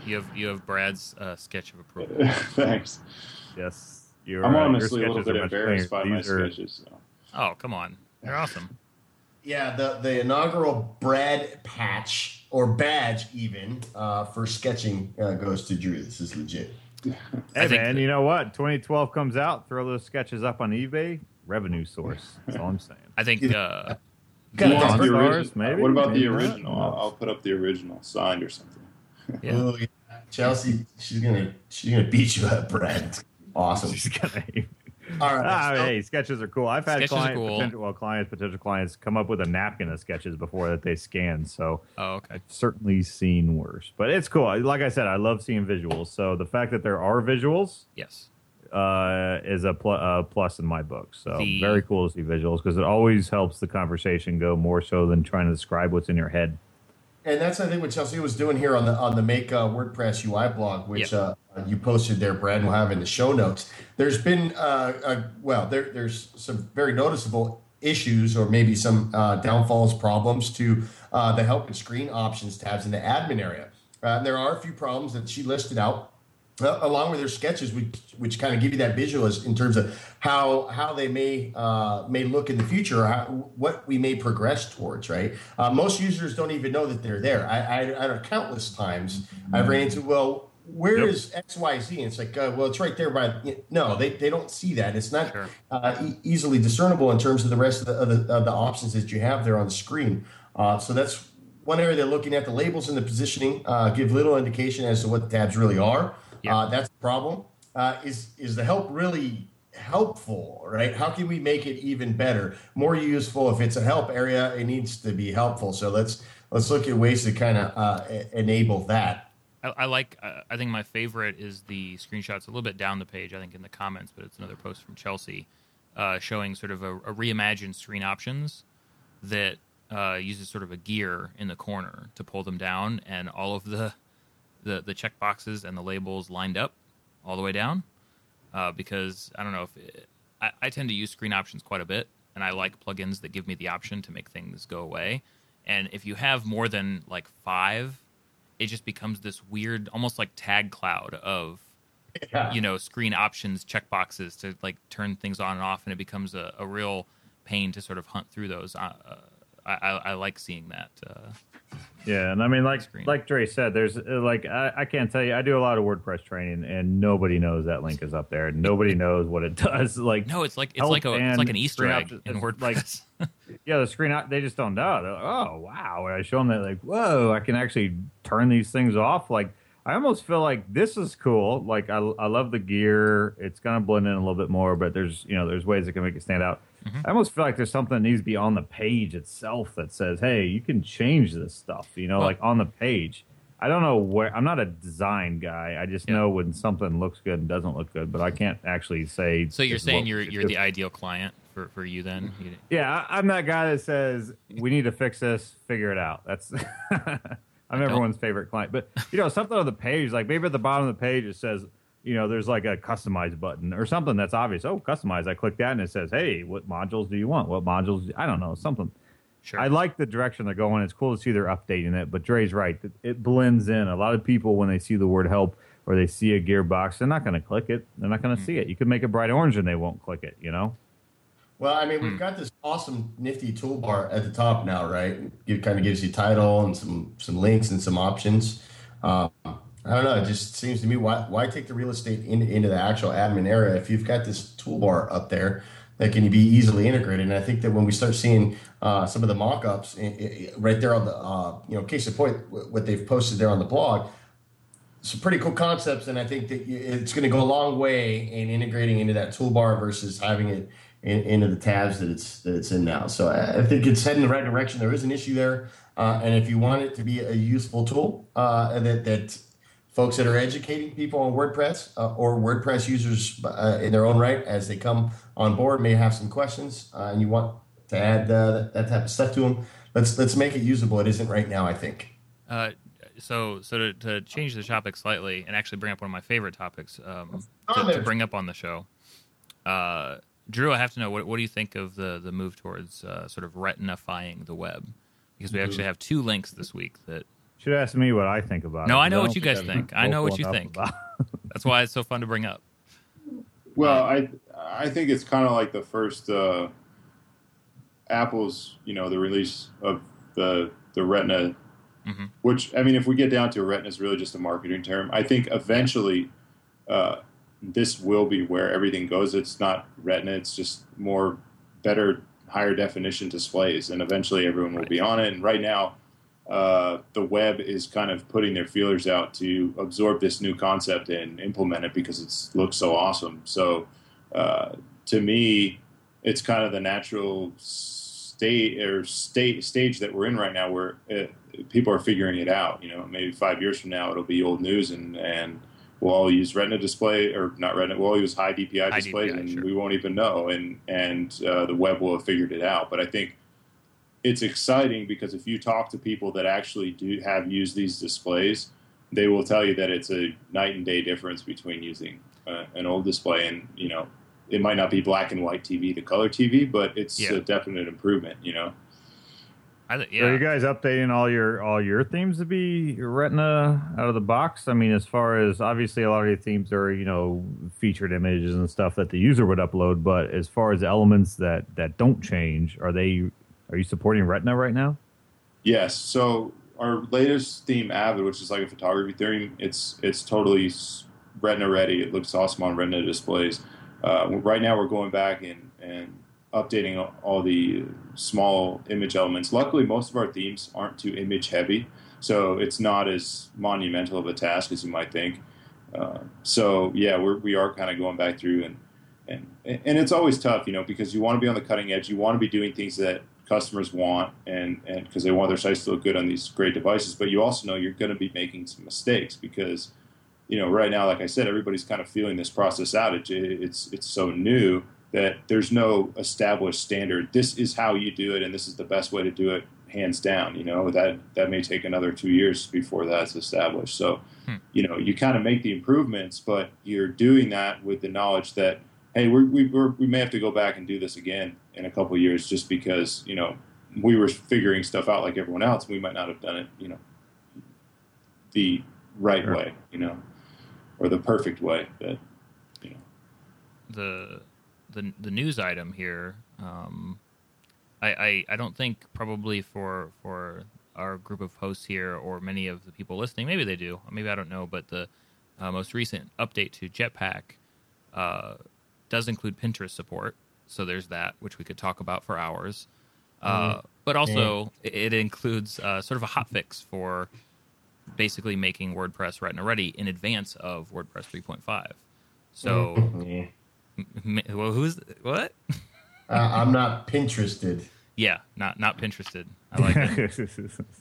you have you have Brad's uh, sketch of approval. Thanks. yes, you're. I'm uh, your honestly a little bit embarrassed cleaner. by my These are- sketches. So. Oh come on, they're awesome. Yeah, the the inaugural Brad patch or badge even uh, for sketching uh, goes to Drew. This is legit. Hey think man, you know what? 2012 comes out, throw those sketches up on eBay. Revenue source. That's all I'm saying. I think uh, Got Who a wants Pawn the Stars, original? maybe? What about Maybe the original? I'll, I'll put up the original signed or something. yeah. Oh, yeah. Chelsea, she's gonna she's gonna beat you up, Brad. Awesome. She's gonna. All right. Ah, so- hey, sketches are cool. I've had Sketches clients, cool. potential, well, clients, potential clients come up with a napkin of sketches before that they scan. So Oh okay. I've certainly seen worse, but it's cool. Like I said, I love seeing visuals. So the fact that there are visuals Yes. uh, is a pl- uh, plus in my book. So The- very cool to see visuals because it always helps the conversation go more so than trying to describe what's in your head. And that's I think what Chelsea was doing here on the on the Make uh, WordPress UI blog, which Yeah. uh, you posted there, Brad, and we'll have in the show notes. There's been uh, a, well, there, there's some very noticeable issues or maybe some uh, downfalls, problems to uh, the help and screen options tabs in the admin area. Uh, there are a few problems that she listed out uh, along with their sketches, which, which kind of give you that visual as, in terms of how how they may uh, may look in the future, or how, what we may progress towards. Right? Uh, most users don't even know that they're there. I, I, I countless times I've ran into well, where Yep. is X Y Z? And it's like, uh, well, it's right there. By no, they, they don't see that. It's not Sure. uh, e- easily discernible in terms of the rest of the, of the of the options that you have there on the screen. Uh, so that's one area they're looking at. The labels and the positioning uh, give little indication as to what the tabs really are. Yeah. Uh, that's the problem. Uh, is is the help really helpful? Right? How can we make it even better, more useful? If it's a help area, it needs to be helpful. So let's let's look at ways to kind of uh, enable that. I, I like. Uh, I think my favorite is the screenshots a little bit down the page. I think in the comments, but it's another post from Chelsea uh, showing sort of a, a reimagined screen options that uh, uses sort of a gear in the corner to pull them down, and all of the the the check boxes and the labels lined up all the way down. Uh, because I don't know if it, I, I tend to use screen options quite a bit, and I like plugins that give me the option to make things go away. And if you have more than like five it just becomes this weird, almost like tag cloud of Yeah. you know screen options checkboxes to like turn things on and off, and it becomes a, a real pain to sort of hunt through those. Uh, uh, I, I, I like seeing that. Uh, Yeah, and I mean, like Screen. like Dre said, there's uh, like I, I can't tell you. I do a lot of WordPress training, and nobody knows that link is up there. Nobody knows what it does. Like, no, it's like it's like a it's like an Easter egg in WordPress. like- yeah, the screen op- they just don't know. They're like, oh wow! When I show them that, like, whoa, I can actually turn these things off. Like, I almost feel like this is cool. Like, I I love the gear. It's gonna blend in a little bit more, but there's you know there's ways that can make it stand out. Mm-hmm. I almost feel like there's something that needs to be on the page itself that says, "Hey, you can change this stuff." You know, Well- like on the page. I don't know where. I'm not a design guy. I just Yeah. know when something looks good and doesn't look good, but I can't actually say. so you're saying you're you're the ideal client for, for you then? Yeah, I, I'm that guy that says we need to fix this, figure it out. That's I'm everyone's favorite client. But you know, something on the page, like maybe at the bottom of the page, it says, you know, there's like a customize button or something that's obvious. Oh, customize. I click that and it says, hey, what modules do you want? What modules? I don't know, something. Sure. I like the direction they're going. It's cool to see they're updating it. But Dre's right; it, it blends in. A lot of people, when they see the word "help" or they see a gearbox, they're not going to click it. They're not going to see it. You could make it bright orange and they won't click it. You know? Well, I mean, we've got this awesome, nifty toolbar at the top now, right? It kind of gives you title and some some links and some options. Um, I don't know. It just seems to me why why take the real estate in, into the actual admin area if you've got this toolbar up there that can be easily integrated. And I think that when we start seeing uh, some of the mock-ups right there on the uh, you know case in point what they've posted there on the blog, some pretty cool concepts, and I think that it's going to go a long way in integrating into that toolbar versus having it in, into the tabs that it's that it's in now. So I I think it's heading the right direction. There is an issue there, uh, and if you want it to be a useful tool, uh, that that folks that are educating people on WordPress uh, or WordPress users uh, in their own right as they come on board may have some questions, uh, and you want to add uh, that type of stuff to them. Let's let's make it usable. It isn't right now, I think. Uh, so so to, to change the topic slightly and actually bring up one of my favorite topics um, to, to bring up on the show. Uh, Drew, I have to know what what do you think of the the move towards uh, sort of retinifying the web? Because we actually have two links this week that Should ask me what I think about it. No, I know don't what you guys I'm think. I know what you think. that's why it's so fun to bring up. Well, I I think it's kind of like the first uh, Apple's, you know, the release of the the Retina, Mhm. which I mean, if we get down to it, Retina is really just a marketing term. I think eventually uh, this will be where everything goes. It's not Retina; it's just more better, higher definition displays, and eventually everyone will be on it. And right now. Uh, the web is kind of putting their feelers out to absorb this new concept and implement it because it looks so awesome. So, uh, to me, it's kind of the natural state or state stage that we're in right now, where it, people are figuring it out. You know, maybe five years from now, it'll be old news, and and we'll all use Retina display or not Retina. We'll all use high DPI High DPI, and sure. we won't even know. And and uh, the web will have figured it out. But I think it's exciting because if you talk to people that actually do have used these displays, they will tell you that it's a night and day difference between using uh, an old display and you know it might not be black and white TV, the color TV, but it's Yeah. a definite improvement. You know, I, So yeah. Are you guys updating all your all your themes to be Retina out of the box? I mean, as far as obviously a lot of your themes are you know featured images and stuff that the user would upload, but as far as elements that that don't change, are they are you supporting Retina right now? Yes. So our latest theme, Avid, which is like a photography theme, it's it's totally Retina ready. It looks awesome on Retina displays. Uh, right now, we're going back and and updating all- the small image elements. Luckily, most of our themes aren't too image heavy, so it's not as monumental of a task as you might think. Uh, so yeah, we're, we are kind of going back through and and and it's always tough, you know, because you want to be on the cutting edge. You want to be doing things that customers want, and and because they want their sites to look good on these great devices. But you also know you're going to be making some mistakes because, you know, right now, like I said, everybody's kind of feeling this process out It, it's it's so new that there's no established standard. This is how you do it, and this is the best way to do it, hands down. You know that that may take another two years before that's established. So, hmm. you know, you kind of make the improvements, but you're doing that with the knowledge that hey, we're, we we're, we may have to go back and do this again in a couple of years, just because you know we were figuring stuff out like everyone else. We might not have done it, you know, the right Sure. way, you know, or the perfect way. That you know. the the the news item here. Um, I, I I don't think probably for for our group of hosts here or many of the people listening, maybe they do, maybe I don't know, but the uh, most recent update to Jetpack uh, does include Pinterest support. So there's that, which we could talk about for hours. Uh, but also, it, it includes uh, sort of a hot fix for basically making WordPress Retina ready in advance of WordPress 3.5. So, Yeah. M- Well, who's what? Uh, I'm not Pinterested. Yeah, not not Pinterested. I like it.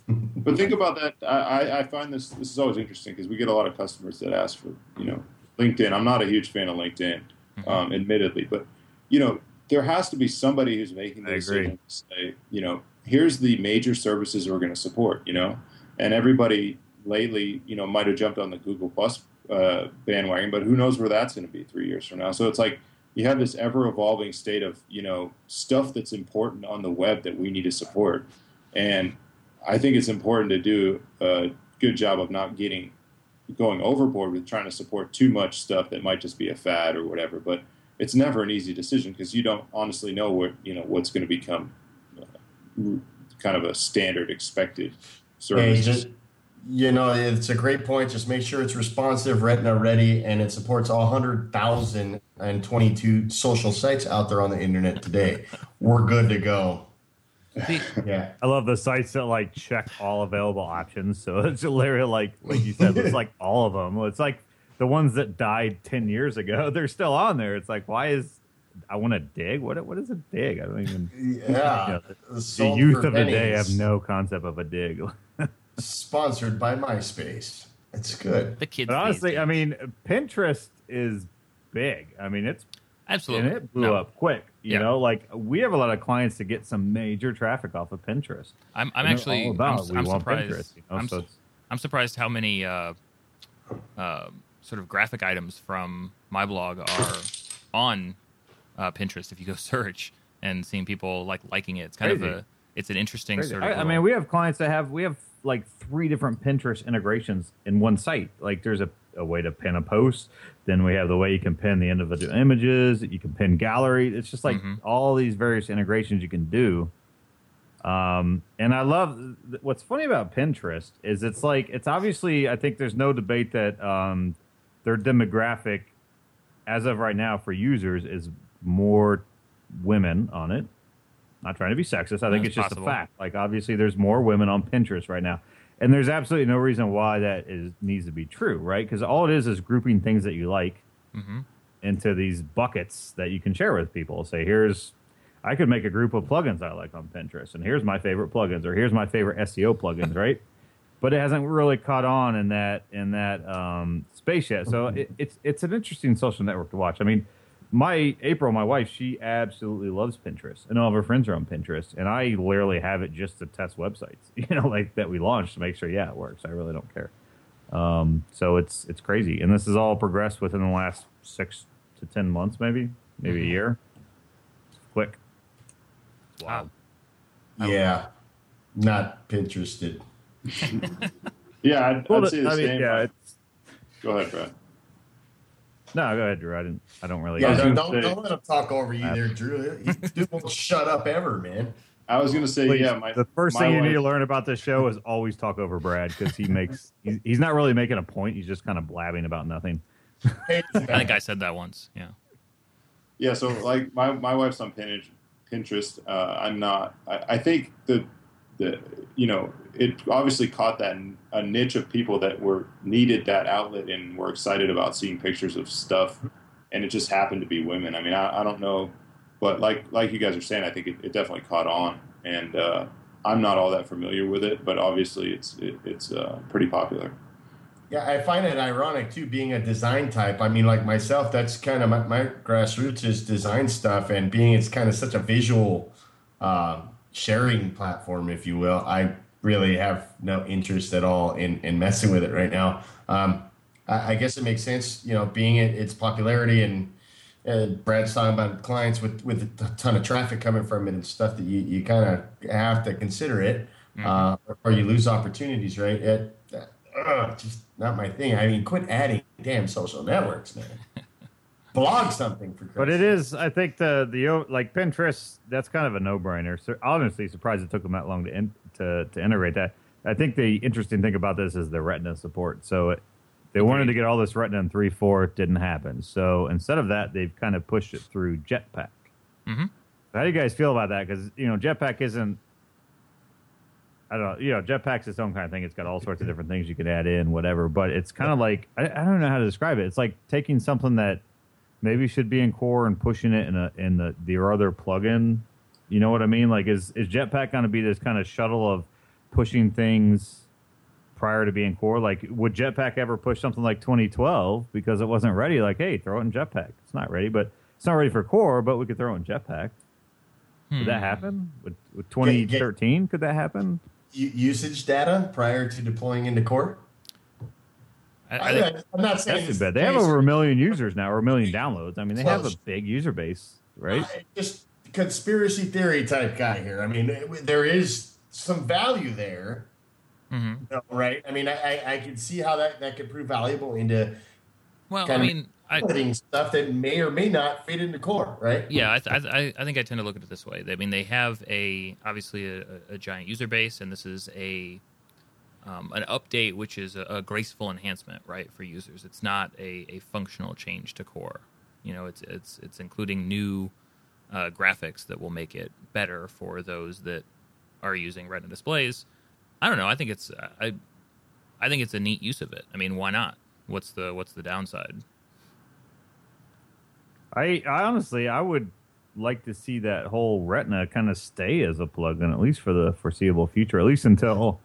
But think about that. I, I, I find this this is always interesting because we get a lot of customers that ask for you know LinkedIn. I'm not a huge fan of LinkedIn, um, admittedly, but you know there has to be somebody who's making the I decision to say you know here's the major services we're going to support. You know, and everybody lately you know might have jumped on the Google Plus uh, bandwagon, but who knows where that's going to be three years from now? So it's like you have this ever evolving state of you know stuff that's important on the web that we need to support and I think it's important to do a good job of not getting going overboard with trying to support too much stuff that might just be a fad or whatever. But it's never an easy decision because you don't honestly know what you know what's going to become uh, kind of a standard expected Hey, service. just you know, it's a great point. Just make sure it's responsive, Retina ready, and it supports all 100,022 social sites out there on the internet today. We're good to go. Yeah. I love the sites that like check all available options. So it's literally like like you said, it's like all of them. It's like the ones that died ten years ago. They're still on there. It's like why is I want to dig? What what is a Digg? I don't even. Yeah. The Sold youth for of the day have no concept of a Digg. Sponsored by MySpace. It's good. the kids. But honestly, I mean, Pinterest is big. I mean, it's absolutely, and it blew No, up quick. You Yeah. know, like we have a lot of clients to get some major traffic off of Pinterest. I'm, I'm actually, all about, I'm, we I'm want surprised. Pinterest, you know, I'm, so su- I'm surprised how many uh, uh, sort of graphic items from my blog are on uh, Pinterest. If you go search and seeing people like liking it, it's kind Crazy. of a, it's an interesting Crazy. sort of. I, I mean, we have clients that have we have like three different Pinterest integrations in one site. Like, there's a, a way to pin a post. Then we have the way you can pin the individual images. You can pin gallery. It's just like Mhm. all these various integrations you can do. Um, and I love th- what's funny about Pinterest is it's like it's obviously I think there's no debate that um, their demographic as of right now for users is more women on it. Not trying to be sexist. I think That's it's just possible. a fact. Like obviously there's more women on Pinterest right now. And there's absolutely no reason why that is needs to be true, right? Because all it is is grouping things that you like Mhm. into these buckets that you can share with people. Say, here's, I could make a group of plugins I like on Pinterest, and here's my favorite plugins, or here's my favorite SEO plugins, right? But it hasn't really caught on in that in that um, space yet. So it, it's it's an interesting social network to watch. I mean, my April, my wife, she absolutely loves Pinterest, and all of her friends are on Pinterest, and I literally have it just to test websites, you know, like that we launched to make sure, yeah, it works. I really don't care. Um, so it's it's crazy, and this has all progressed within the last six to ten months, maybe maybe a year. It's quick. Wow. Yeah. Not Pinterested. Yeah, I'd, Well, I'd say the I mean, same. yeah, it's, Go ahead, Brad. no, go ahead, Drew. I didn't. I don't really. Yeah, I don't, gonna don't, say- don't let him talk over you there, Drew. He dude won't shut up ever, man. I was going to say, Please, yeah, my the first my thing you need to learn about this show is always talk over Brad because he makes he's, he's not really making a point. He's just kind of blabbing about nothing. I think I said that once. Yeah. Yeah, so like my, my wife's on Pinterest. Pinterest. Uh, I'm not. I, I think the the you know it obviously caught that a niche of people that were needed that outlet and were excited about seeing pictures of stuff, and it just happened to be women. I mean, I, I don't know, but like like you guys are saying, I think it, it definitely caught on, and uh, I'm not all that familiar with it, but obviously it's it, it's uh, pretty popular. Yeah, I find it ironic too, being a design type. I mean, like myself, that's kind of my, my grassroots is design stuff, and being it's kind of such a visual uh, sharing platform, if you will. I really have no interest at all in, in messing with it right now. Um, I, I guess it makes sense, you know, being it, its popularity and. And Brad's talking about clients with, with a ton of traffic coming from it and stuff that you, you kind of have to consider it, uh, or you lose opportunities, right? It, uh, just not my thing. I mean, quit adding damn social networks, man. Blog something for Christ's But it is, I think the the like Pinterest. That's kind of a no brainer. So honestly, surprised it took them that long to in, to to integrate that. I think the interesting thing about this is the Retina support. So it, they wanted to get all this Retina in three four, it didn't happen. So instead of that, they've kind of pushed it through Jetpack. Mhm. How do you guys feel about that? Because you know, Jetpack isn't. I don't know. You know, Jetpack's its own kind of thing. It's got all sorts of different things you could add in, whatever. But it's kind of like I, I don't know how to describe it. It's like taking something that maybe should be in core and pushing it in a in the the other plugin. You know what I mean? Like, is is Jetpack going to be this kind of shuttle of pushing things prior to being core? Like, would Jetpack ever push something like 2012 because it wasn't ready? Like, hey, throw it in Jetpack. It's not ready, but it's not ready for core, but we could throw it in Jetpack. Hmm. Would that happen? With, with 2013, could that happen? Usage data prior to deploying into core. I, I, I think, am not saying That's too bad. They have over a million users now, or a million downloads. I mean, they have a big user base, right? I- just conspiracy theory type guy here. I mean, there is some value there, mhm. you know, right? I mean, I, I, I can see how that, that could prove valuable into Well, I mean, I, putting stuff that may or may not fit into core, right? yeah, I, th- I, I think I tend to look at it this way. I mean, they have a obviously a, a giant user base, and this is a um, an update, which is a, a graceful enhancement, right, for users. It's not a, a functional change to core. You know, it's it's it's including new uh, graphics that will make it better for those that are using Retina displays. I don't know. I think it's I I think it's a neat use of it. I mean, why not? What's the what's the downside? I, I honestly, I would like to see that whole Retina kind of stay as a plugin, at least for the foreseeable future, at least until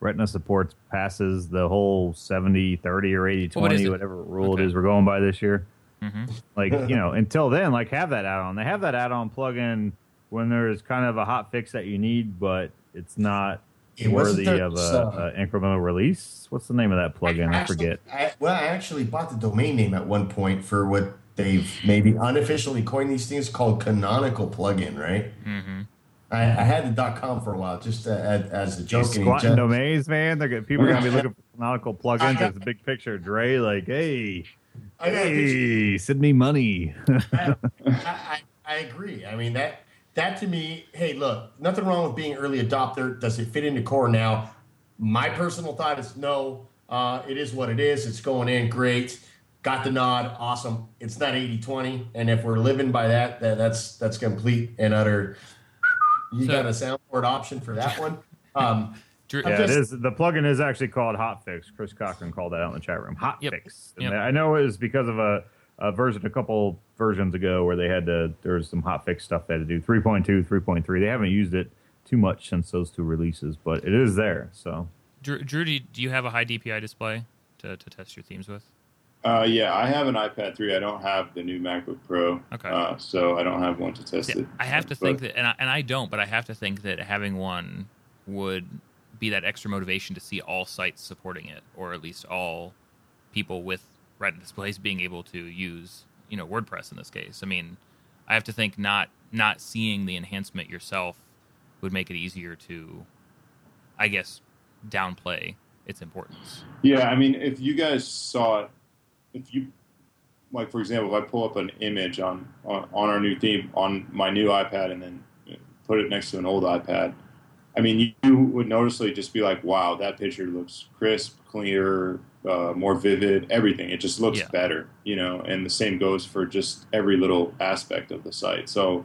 Retina supports passes the whole 70, 30, or 80, Well, what is 20, it? whatever rule Okay. it is we're going by this year. hmm Like, you know, until then, like have that add on. They have that add on plugin when there's kind of a hot fix that you need, but it's not It worthy there of a, some- a incremental release. What's the name of that plugin? I Actually, forget. I, well, I actually bought the domain name at one point for what they've maybe unofficially coined these things called canonical plugin, right? hmm I, I had the dot com for a while just uh, as, as a joke. and Squatting domains, man. They're gonna, people are gonna be looking for canonical plugins. There's a big picture of Dre, like, hey, I got a picture. hey, send me money. I, I, I agree. I mean that that to me, hey, look, nothing wrong with being early adopter. Does it fit into core now? My personal thought is no. Uh, it is what it is. It's going in great. Got the nod. Awesome. It's not 80-20. And if we're living by that, that that's that's complete and utter. You So- got a soundboard option for that one. Um, Drew, yeah, just- it is. The plugin is actually called Hotfix. Chris Cochran called that out in the chat room. Hotfix. Yep. Yep. I know it was because of a, a version a couple versions ago where they had to. There was some hotfix stuff they had to do. 3.2, 3.3. They haven't used it too much since those two releases, but it is there. So Drew, Drew do, you, do you have a high DPI display to, to test your themes with? Uh, yeah, I have an iPad 3. I don't have the new MacBook Pro, Okay. uh, so I don't have one to test See, it. I have to But- think that, and I, and I don't, but I have to think that having one would be that extra motivation to see all sites supporting it, or at least all people with Retina displays being able to use, you know, WordPress in this case. I mean, I have to think not not seeing the enhancement yourself would make it easier to I guess, downplay its importance. Yeah, I mean, if you guys saw it, if you like, for example, if I pull up an image on on, on our new theme on my new iPad and then put it next to an old iPad, I mean, you, you would noticeably just be like, "Wow, that picture looks crisp, clearer, uh, more vivid. Everything. It just looks Yeah. better." You know, and the same goes for just every little aspect of the site. So,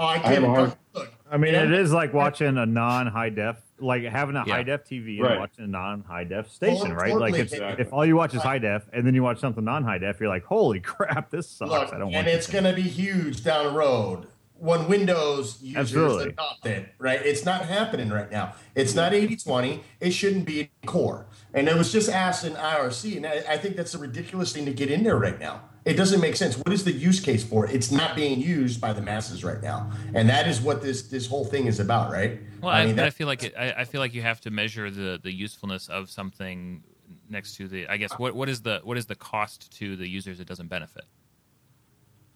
Oh, I have can't. a hard- look, I mean, Yeah. it is like watching a non-high def, like having a Yeah. high def TV Right. and watching a non-high def station, right? Like totally. it's, Exactly. if all you watch is high def and then you watch something non-high def, you're like, holy crap, this sucks. look, I don't want. and it's going to be huge down the road when Windows users Absolutely. adopt it. Right? It's not happening right now. It's not 80-20. It shouldn't be in core. And it was just asked in IRC, and I, I think that's a ridiculous thing to get in there right now. It doesn't make sense. What is the use case for it? It's not being used by the masses right now, and that is what this this whole thing is about, right? Well, I, mean, but I feel like it, I, I feel like you have to measure the the usefulness of something next to the. I guess what what is the what is the cost to the users it doesn't benefit.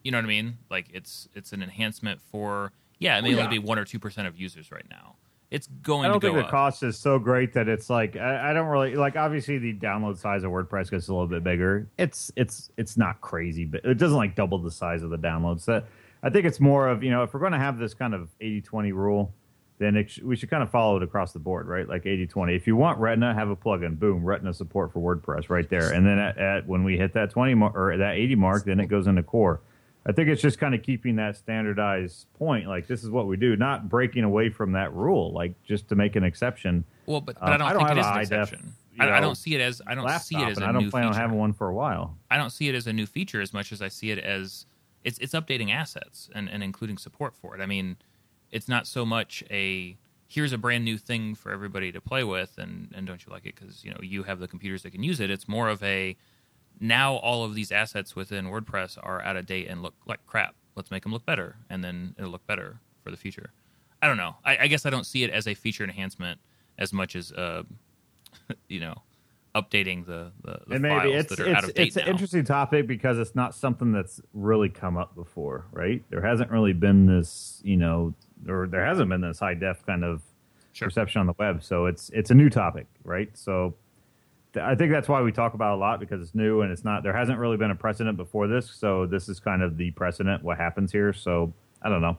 You know what I mean? Like it's it's an enhancement for yeah, it may Oh, yeah. only be one or two percent of users right now. It's going I don't to go think the up. cost is so great that it's like I, I don't really like. Obviously, the download size of WordPress gets a little bit bigger. It's it's it's not crazy, but it doesn't like double the size of the downloads. That I think it's more of you know if we're going to have this kind of 80-20 rule, then it sh- we should kind of follow it across the board, right? Like 80-20. If you want Retina, have a plugin. Boom, Retina support for WordPress right there. And then at, at when we hit that twenty mar- or that eighty mark, then it goes into core. I think it's just kind of keeping that standardized point. Like this is what we do, not breaking away from that rule. Like just to make an exception. Well, but, but I uh, don't I don't it is an exception. you I, I don't see it as I don't see it as a I don't new plan feature. on having one for a while. I don't see it as a new feature as much as I see it as it's it's updating assets and, and including support for it. I mean, it's not so much a here's a brand new thing for everybody to play with and, and don't you like it because you know you have the computers that can use it. It's more of a now all of these assets within WordPress are out of date and look like crap. Let's make them look better, and then it'll look better for the future. I don't know. I, I guess I don't see it as a feature enhancement as much as uh, you know updating the the, the and files maybe it's that are out it's of date it's an interesting topic because it's not something that's really come up before, right? There hasn't really been this, you know, or there hasn't been this high def kind of Sure. perception on the web. So it's it's a new topic, right? So I think that's why we talk about it a lot because it's new and it's not. There hasn't really been a precedent before this, so this is kind of the precedent. What happens here? So I don't know.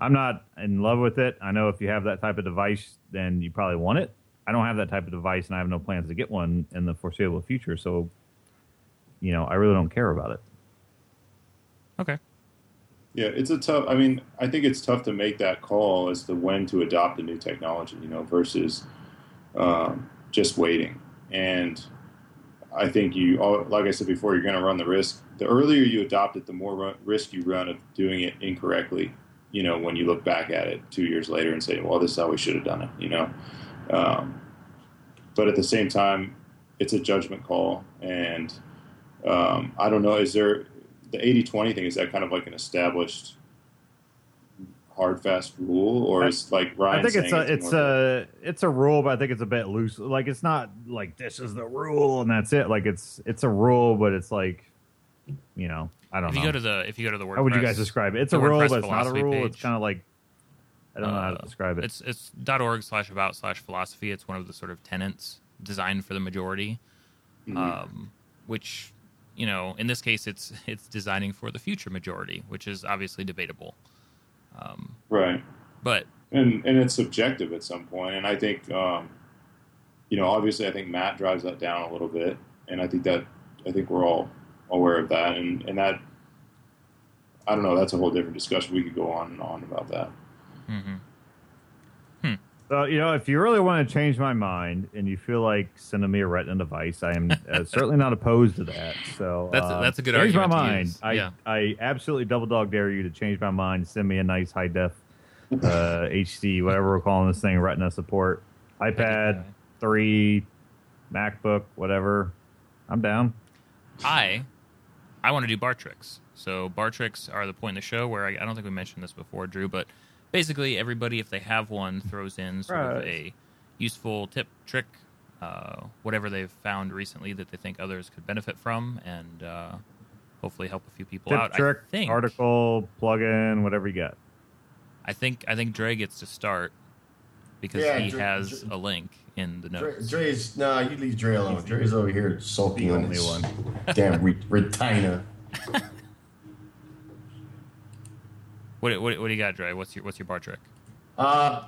I'm not in love with it. I know if you have that type of device, then you probably want it. I don't have that type of device, and I have no plans to get one in the foreseeable future. So, you know, I really don't care about it. Okay. Yeah, it's a tough. I mean, I think it's tough to make that call as to when to adopt a new technology, you know, versus um, just waiting. And I think you, like I said before, you're going to run the risk. The earlier you adopt it, the more risk you run of doing it incorrectly. You know, when you look back at it two years later and say, "Well, this is how we should have done it," you know. Um, but at the same time, it's a judgment call, and um, I don't know. Is there the 80-20 thing? Is that kind of like an established hard fast rule, or I- is like Ryan? I think it's a it's more of a it's a rule, but I think it's a bit loose. Like it's not like this is the rule and that's it. Like it's it's a rule, but it's like, you know, I don't know. If know. you go to the if you go to the WordPress, How would you guys describe it? It's the a rule, WordPress but it's not a philosophy rule. It's kind of like I don't know how Uh, to describe it. It's it's .org slash about slash philosophy. It's one of the sort of tenets designed for the majority, Mhm. um, which you know in this case it's it's designing for the future majority, which is obviously debatable. Um, right. but and and it's subjective at some point and i think um, you know obviously i think matt drives that down a little bit and i think that i think we're all aware of that and and that i don't know that's a whole different discussion we could go on and on about that mhm. So you know, if you really want to change my mind and you feel like sending me a Retina device, I am uh, certainly not opposed to that. So That's a- um, that's a good change argument to my mind. I Yeah. I absolutely double dog dare you to change my mind. Send me a nice high def uh, HD, whatever we're calling this thing, Retina support, iPad three, MacBook, whatever. I'm down. I I want to do bar tricks. So bar tricks are the point in the show where I, I don't think we mentioned this before, Drew, but basically everybody, if they have one, throws in sort of a useful tip, trick, uh, whatever they've found recently that they think others could benefit from, and uh, hopefully help a few people Tip, out. trick, I think, article, plugin, whatever you got. I think I think Dre gets to start. because Yeah, he Dre- has Dre- a link in the Dre, notes. Dre's no, you leave Dre alone. Dre's over here sulking The on only his one. damn re- retina. What, what, what do you got, Dre? What's your what's your bar trick? Uh,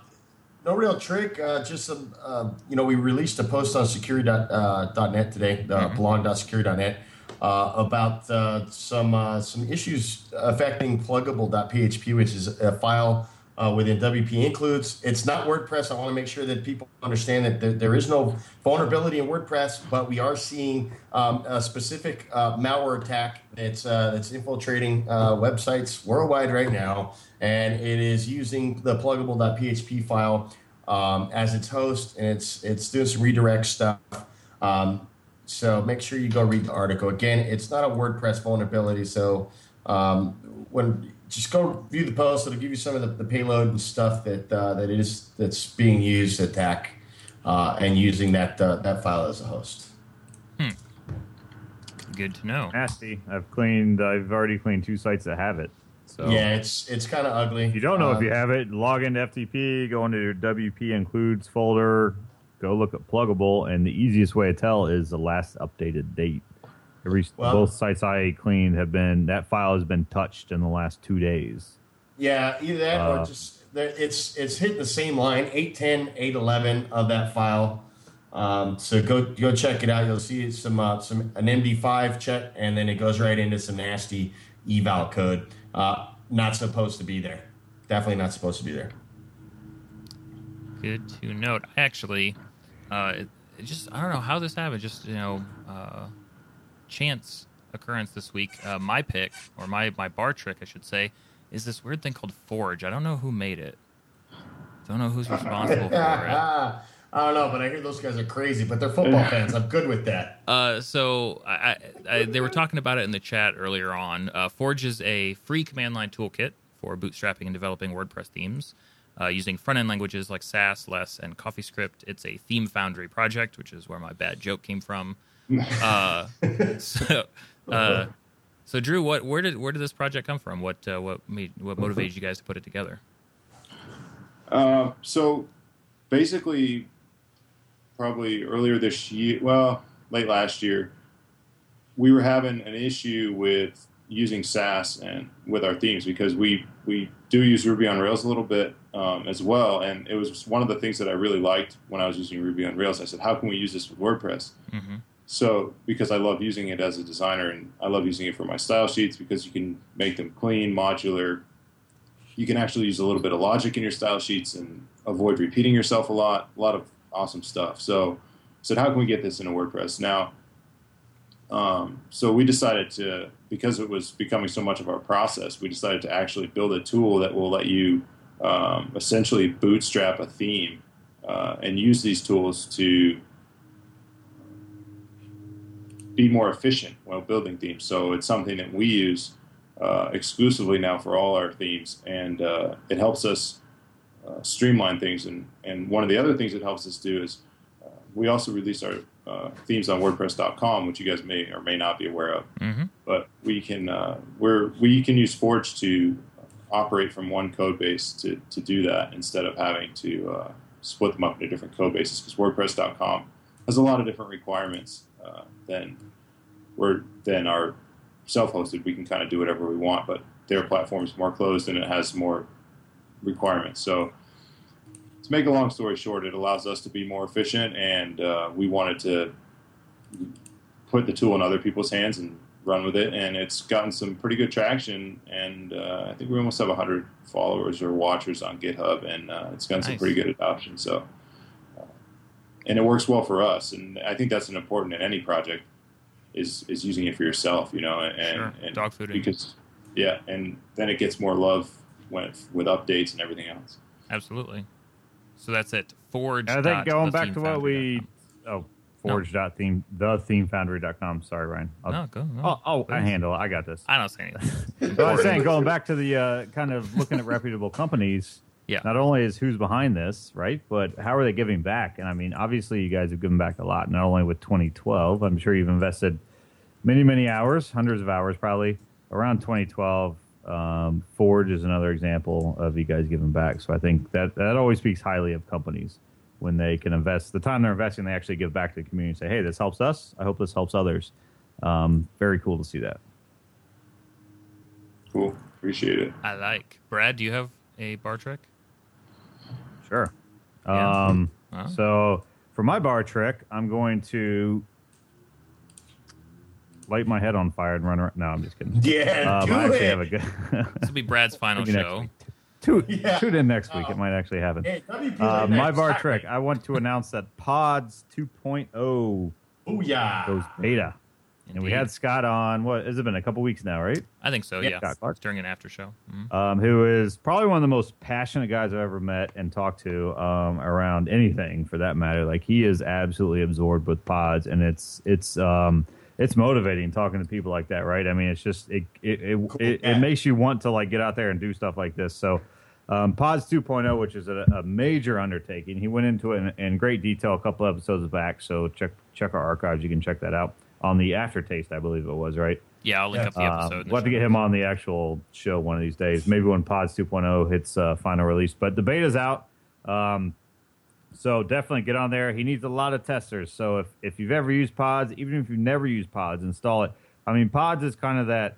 no real trick. Uh, just some, uh, you know, we released a post on sucuri.net uh, today, uh, blog.sucuri.net, uh, about uh, some uh, some issues affecting pluggable.php, which is a file uh, within WP includes. It's not WordPress. I want to make sure that people understand that there, there is no vulnerability in WordPress, but we are seeing um, a specific uh, malware attack that's uh, that's infiltrating uh, websites worldwide right now, and it is using the pluggable.php file um, as its host, and it's it's doing some redirect stuff. Um, so make sure you go read the article. Again, it's not a WordPress vulnerability, so um, when just go view the post, it'll give you some of the, the payload and stuff that uh, that is that's being used to attack uh, and using that uh, that file as a host. Good to know. Nasty. I've cleaned. I've already cleaned two sites that have it. So Yeah, it's it's kind of ugly. If you don't know Uh, if you have it, log into FTP, go into your WP includes folder, go look at pluggable, and the easiest way to tell is the last updated date. Every Well- both sites I cleaned have been that file has been touched in the last two days. Yeah, either that or Uh, just it's it's hit the same line 810, 811 of that file. Um, so go go check it out. You'll see some uh, some an MD5 check, and then it goes right into some nasty eval code. Uh, not supposed to be there. Definitely not supposed to be there. Good to note. Actually, uh, it, it just I don't know how this happened. Just you know, uh, chance occurrence this week. Uh, my pick or my my bar trick, I should say, is this weird thing called Forge. I don't know who made it. Don't know who's responsible for it. I don't know, but I hear those guys are crazy. But they're football fans. I'm good with that. Uh, so I, I, I, they were talking about it in the chat earlier on. Uh, Forge is a free command line toolkit for bootstrapping and developing WordPress themes uh, using front end languages like Sass, Less, and CoffeeScript. It's a theme foundry project, which is where my bad joke came from. Uh, so, uh, so Drew, what where did where did this project come from? What uh, what made what motivated you guys to put it together? Uh, so basically, probably earlier this year, well, late last year, we were having an issue with using Sass and with our themes because we we do use Ruby on Rails a little bit um, as well, and it was one of the things that I really liked when I was using Ruby on Rails. I said, how can we use this with WordPress? hmm So, because I love using it as a designer and I love using it for my style sheets because you can make them clean, modular. You can actually use a little bit of logic in your style sheets and avoid repeating yourself a lot. A lot of awesome stuff. So, said, how can we get this into WordPress? Now, um, so we decided to, because it was becoming so much of our process, we decided to actually build a tool that will let you um, essentially bootstrap a theme uh, and use these tools to be more efficient while building themes. So it's something that we use uh, exclusively now for all our themes, and uh, it helps us uh, streamline things. And, and one of the other things it helps us do is uh, we also release our uh, themes on WordPress.com, which you guys may or may not be aware of. hmm But we can uh, we're, we can use Forge to operate from one code base to, to do that instead of having to uh, split them up into different code bases because WordPress.com has a lot of different requirements uh, than we're than our self-hosted. We can kind of do whatever we want, but their platform is more closed and it has more requirements. So to make a long story short, it allows us to be more efficient, and uh, we wanted to put the tool in other people's hands and run with it. And it's gotten some pretty good traction, and uh, I think we almost have 100 followers or watchers on GitHub, and uh, it's gotten some pretty good adoption. So, and it works well for us, and I think that's an important in any project is is using it for yourself, you know, and, Sure. and Dog fooding. because yeah, and then it gets more love when with updates and everything else. Absolutely. So that's it. Forge. I think going back to what we oh forge dot theme the themefoundry.com. Sorry, Ryan. I'll, No, go. No. oh, oh I handle it. I got this. I don't say anything. I was saying, going back to the uh, kind of looking at reputable companies, Yeah. not only is who's behind this, right, but how are they giving back? And I mean, obviously, you guys have given back a lot, not only with 2012, I'm sure you've invested many, many hours, hundreds of hours probably, around 2012. Um, Forge is another example of you guys giving back. So I think that that always speaks highly of companies when they can invest the time they're investing, they actually give back to the community and say, "Hey, this helps us. I hope this helps others." Um, very cool to see that. Cool. Appreciate it. I like. Brad, do you have a bar trick? Sure. Yeah. Um, Huh? So for my bar trick, I'm going to light my head on fire and run around. No, I'm just kidding. Yeah, Um, do I actually it. have a good. This will be Brad's final Maybe next show. week. Tune, Yeah. tune in next week. Oh. It might actually happen. Hey, Uh, my bar Saturday. trick. I want to announce that Pods 2.0 Booyah. goes beta, and we had Scott on. What has it been? A couple weeks now, right? I think so. Yeah, Yeah, Scott Clark. It's during an after show. Mhm. um, who is probably one of the most passionate guys I've ever met and talked to um, around anything for that matter. Like he is absolutely absorbed with pods, and it's it's um, it's motivating talking to people like that, right? I mean, it's just it it it, it, Yeah. it makes you want to like get out there and do stuff like this. So. Um, Pods 2.0, which is a, a major undertaking, he went into it in, in great detail a couple episodes back. So check check our archives; you can check that out on the aftertaste, I believe it was, right? Yeah, I'll link Yeah. up the Um, episode. in we'll have to get him on the actual show one of these days. Maybe when Pods 2.0 hits uh, final release. But the beta's out. Um, so definitely get on there. He needs a lot of testers. So if, if you've ever used Pods, even if you've never used Pods, install it. I mean, Pods is kind of that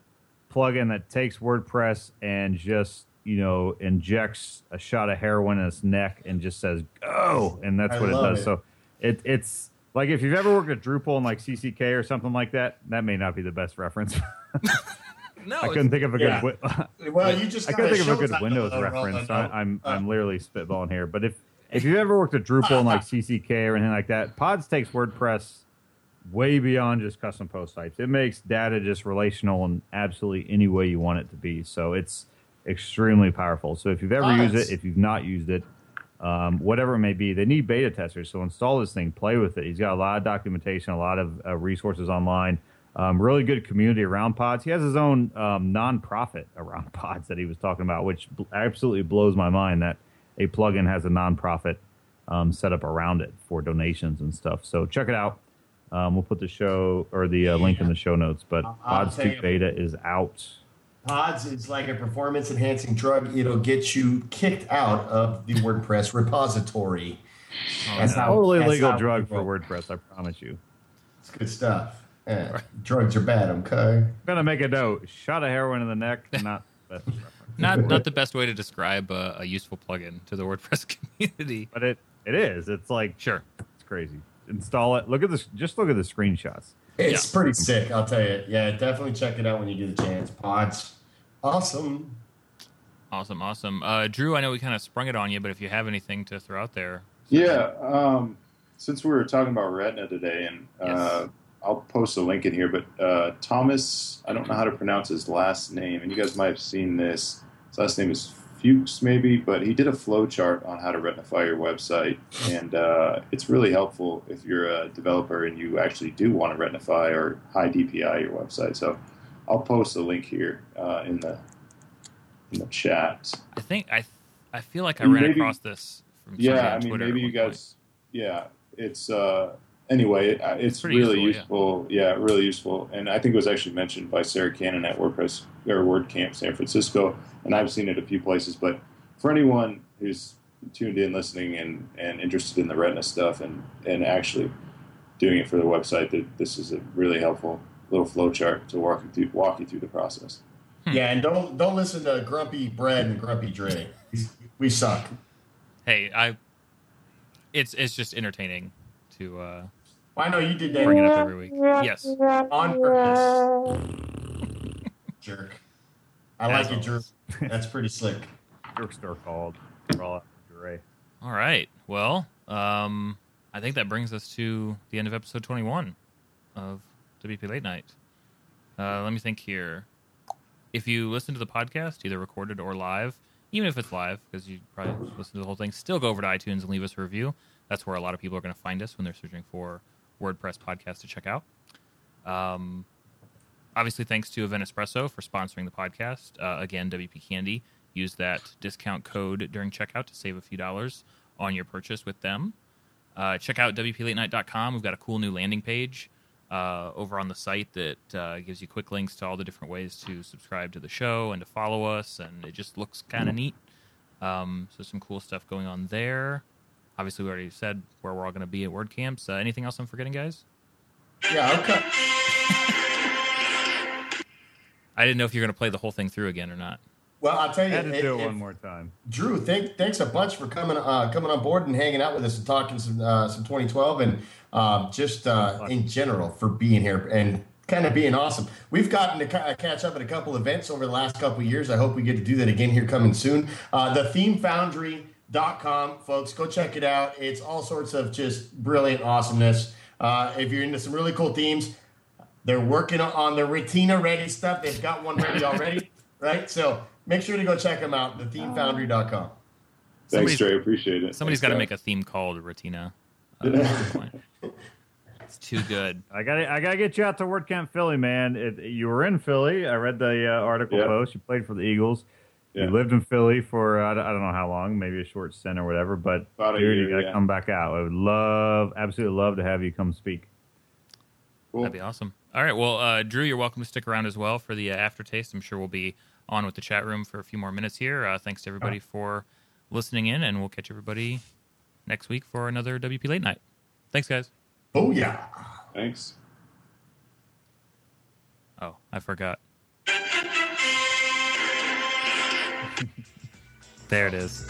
plugin that takes WordPress and just, you know, injects a shot of heroin in its neck and just says, go. And that's I what it does. it. So it, it's like if you've ever worked at Drupal and like CCK or something like that, that may not be the best reference. No, I couldn't think of a Yeah. good. wi- Well, you just I couldn't think of a good Windows to roll reference. it So I, out. I'm Uh, I'm literally spitballing here. But if if you've ever worked at Drupal and like CCK or anything like that, Pods takes WordPress way beyond just custom post types. It makes data just relational in absolutely any way you want it to be. So it's extremely powerful. So if you've ever used it, if you've not used it, um, whatever it may be, they need beta testers. So install this thing, play with it. He's got a lot of documentation, a lot of uh, resources online. Um, really good community around pods. He has his own um, nonprofit around pods that he was talking about, which bl- absolutely blows my mind that a plugin has a nonprofit um, set up around it for donations and stuff. So check it out. Um, we'll put the show or the uh, link in the show notes. But I'll Pods tell 2 beta is out. Pods is like a performance enhancing drug. It'll get you kicked out of the WordPress repository. Oh, that's how- Totally that's legal how drug for. WordPress, I promise you. It's good stuff. Uh, yeah. Drugs are bad, okay? I'm gonna make a note. Shot of heroin in the neck, not best not not the best way to describe a, a useful plugin to the WordPress community. But it it is. It's like Sure. it's crazy. Install it. Look at this. Just look at the screenshots. It's pretty sick, I'll tell you. Yeah, definitely check it out when you get a chance. Pods. Awesome. Awesome, awesome. Uh, Drew, I know we kind of sprung it on you, but if you have anything to throw out there, Yeah. Um, since we were talking about Retina today, and uh, I'll post a link in here, but uh, Thomas, I don't know how to pronounce his last name, and you guys might have seen this. His last name is Fuchs, maybe, but he did a flow chart on how to retinify your website, and uh, it's really helpful if you're a developer and you actually do want to retinify or high DPI your website. So I'll post a link here uh, in the in the chat. I think I I feel like I ran maybe- across this from yeah i mean Twitter maybe you one point. guys yeah it's uh anyway it, uh, it's really useful, useful, yeah. really useful and i think it was actually mentioned by sara cannon at wordpress or wordcamp san francisco and i've seen it a few places but for anyone who's tuned in listening and and interested in the retina stuff and and actually doing it for the website that this is a really helpful little flow chart to walk you through walk you through the process Yeah, and don't don't listen to Grumpy Brad and Grumpy Dre. We suck. Hey, I it's it's just entertaining to uh, Well, I know you did that bring it up every week. Yes. on purpose. Jerk. I As like it, Drew. always. That's pretty slick. Jerkster called. Raw All right. Well, um, I think that brings us to the end of episode 21 of WP Late Night. Uh, let me think here. If you listen to the podcast, either recorded or live, even if it's live, because you probably listen to the whole thing, still go over to iTunes and leave us a review. That's where a lot of people are going to find us when they're searching for WordPress podcast to check out. Um, obviously, thanks to Event Espresso for sponsoring the podcast. Uh, again, WP Candy. Use that discount code during checkout to save a few dollars on your purchase with them. Uh, check out WPLateNight.com. We've got a cool new landing page uh, over on the site that uh, gives you quick links to all the different ways to subscribe to the show and to follow us, and it just looks kind of neat. Um, so some cool stuff going on there. Obviously, we already said where we're all going to be at WordCamps. Uh, anything else I'm forgetting, guys? Yeah, okay. I didn't know if you're going to play the whole thing through again or not. Well, I'll tell you, Had to it- do it it- one more time. Drew, thank, thanks a bunch for coming uh, coming on board and hanging out with us and talking some uh, some 2012 and uh, just uh, in general for being here and kind of being awesome. We've gotten to ca- catch up at a couple events over the last couple of years. I hope we get to do that again here coming soon. Uh, the themefoundry.com, folks, go check it out. It's all sorts of just brilliant awesomeness. Uh, if you're into some really cool themes, they're working on the Retina ready stuff. They've got one ready already, right? So make sure to go check them out, thethemefoundry.com. Thanks, Somebody's- Trey. Appreciate it. Somebody's got to make a theme called Retina. Uh, at some point. it's too good. I got I got to get you out to WordCamp Philly, man. It, you were in Philly. I read the uh, article Yeah. post. You played for the Eagles. Yeah. You lived in Philly for uh, I don't I don't know how long, maybe a short stint or whatever. But About a dude, you got to yeah. come back out. I would love, absolutely love to have you come speak. Cool. That'd be awesome. All right. Well, uh, Drew, you're welcome to stick around as well for the uh, aftertaste. I'm sure we'll be on with the chat room for a few more minutes here. Uh, thanks to everybody for listening in, and we'll catch everybody next week for another WP Late Night. Thanks, guys. Oh, yeah. Thanks. Oh, I forgot. there it is.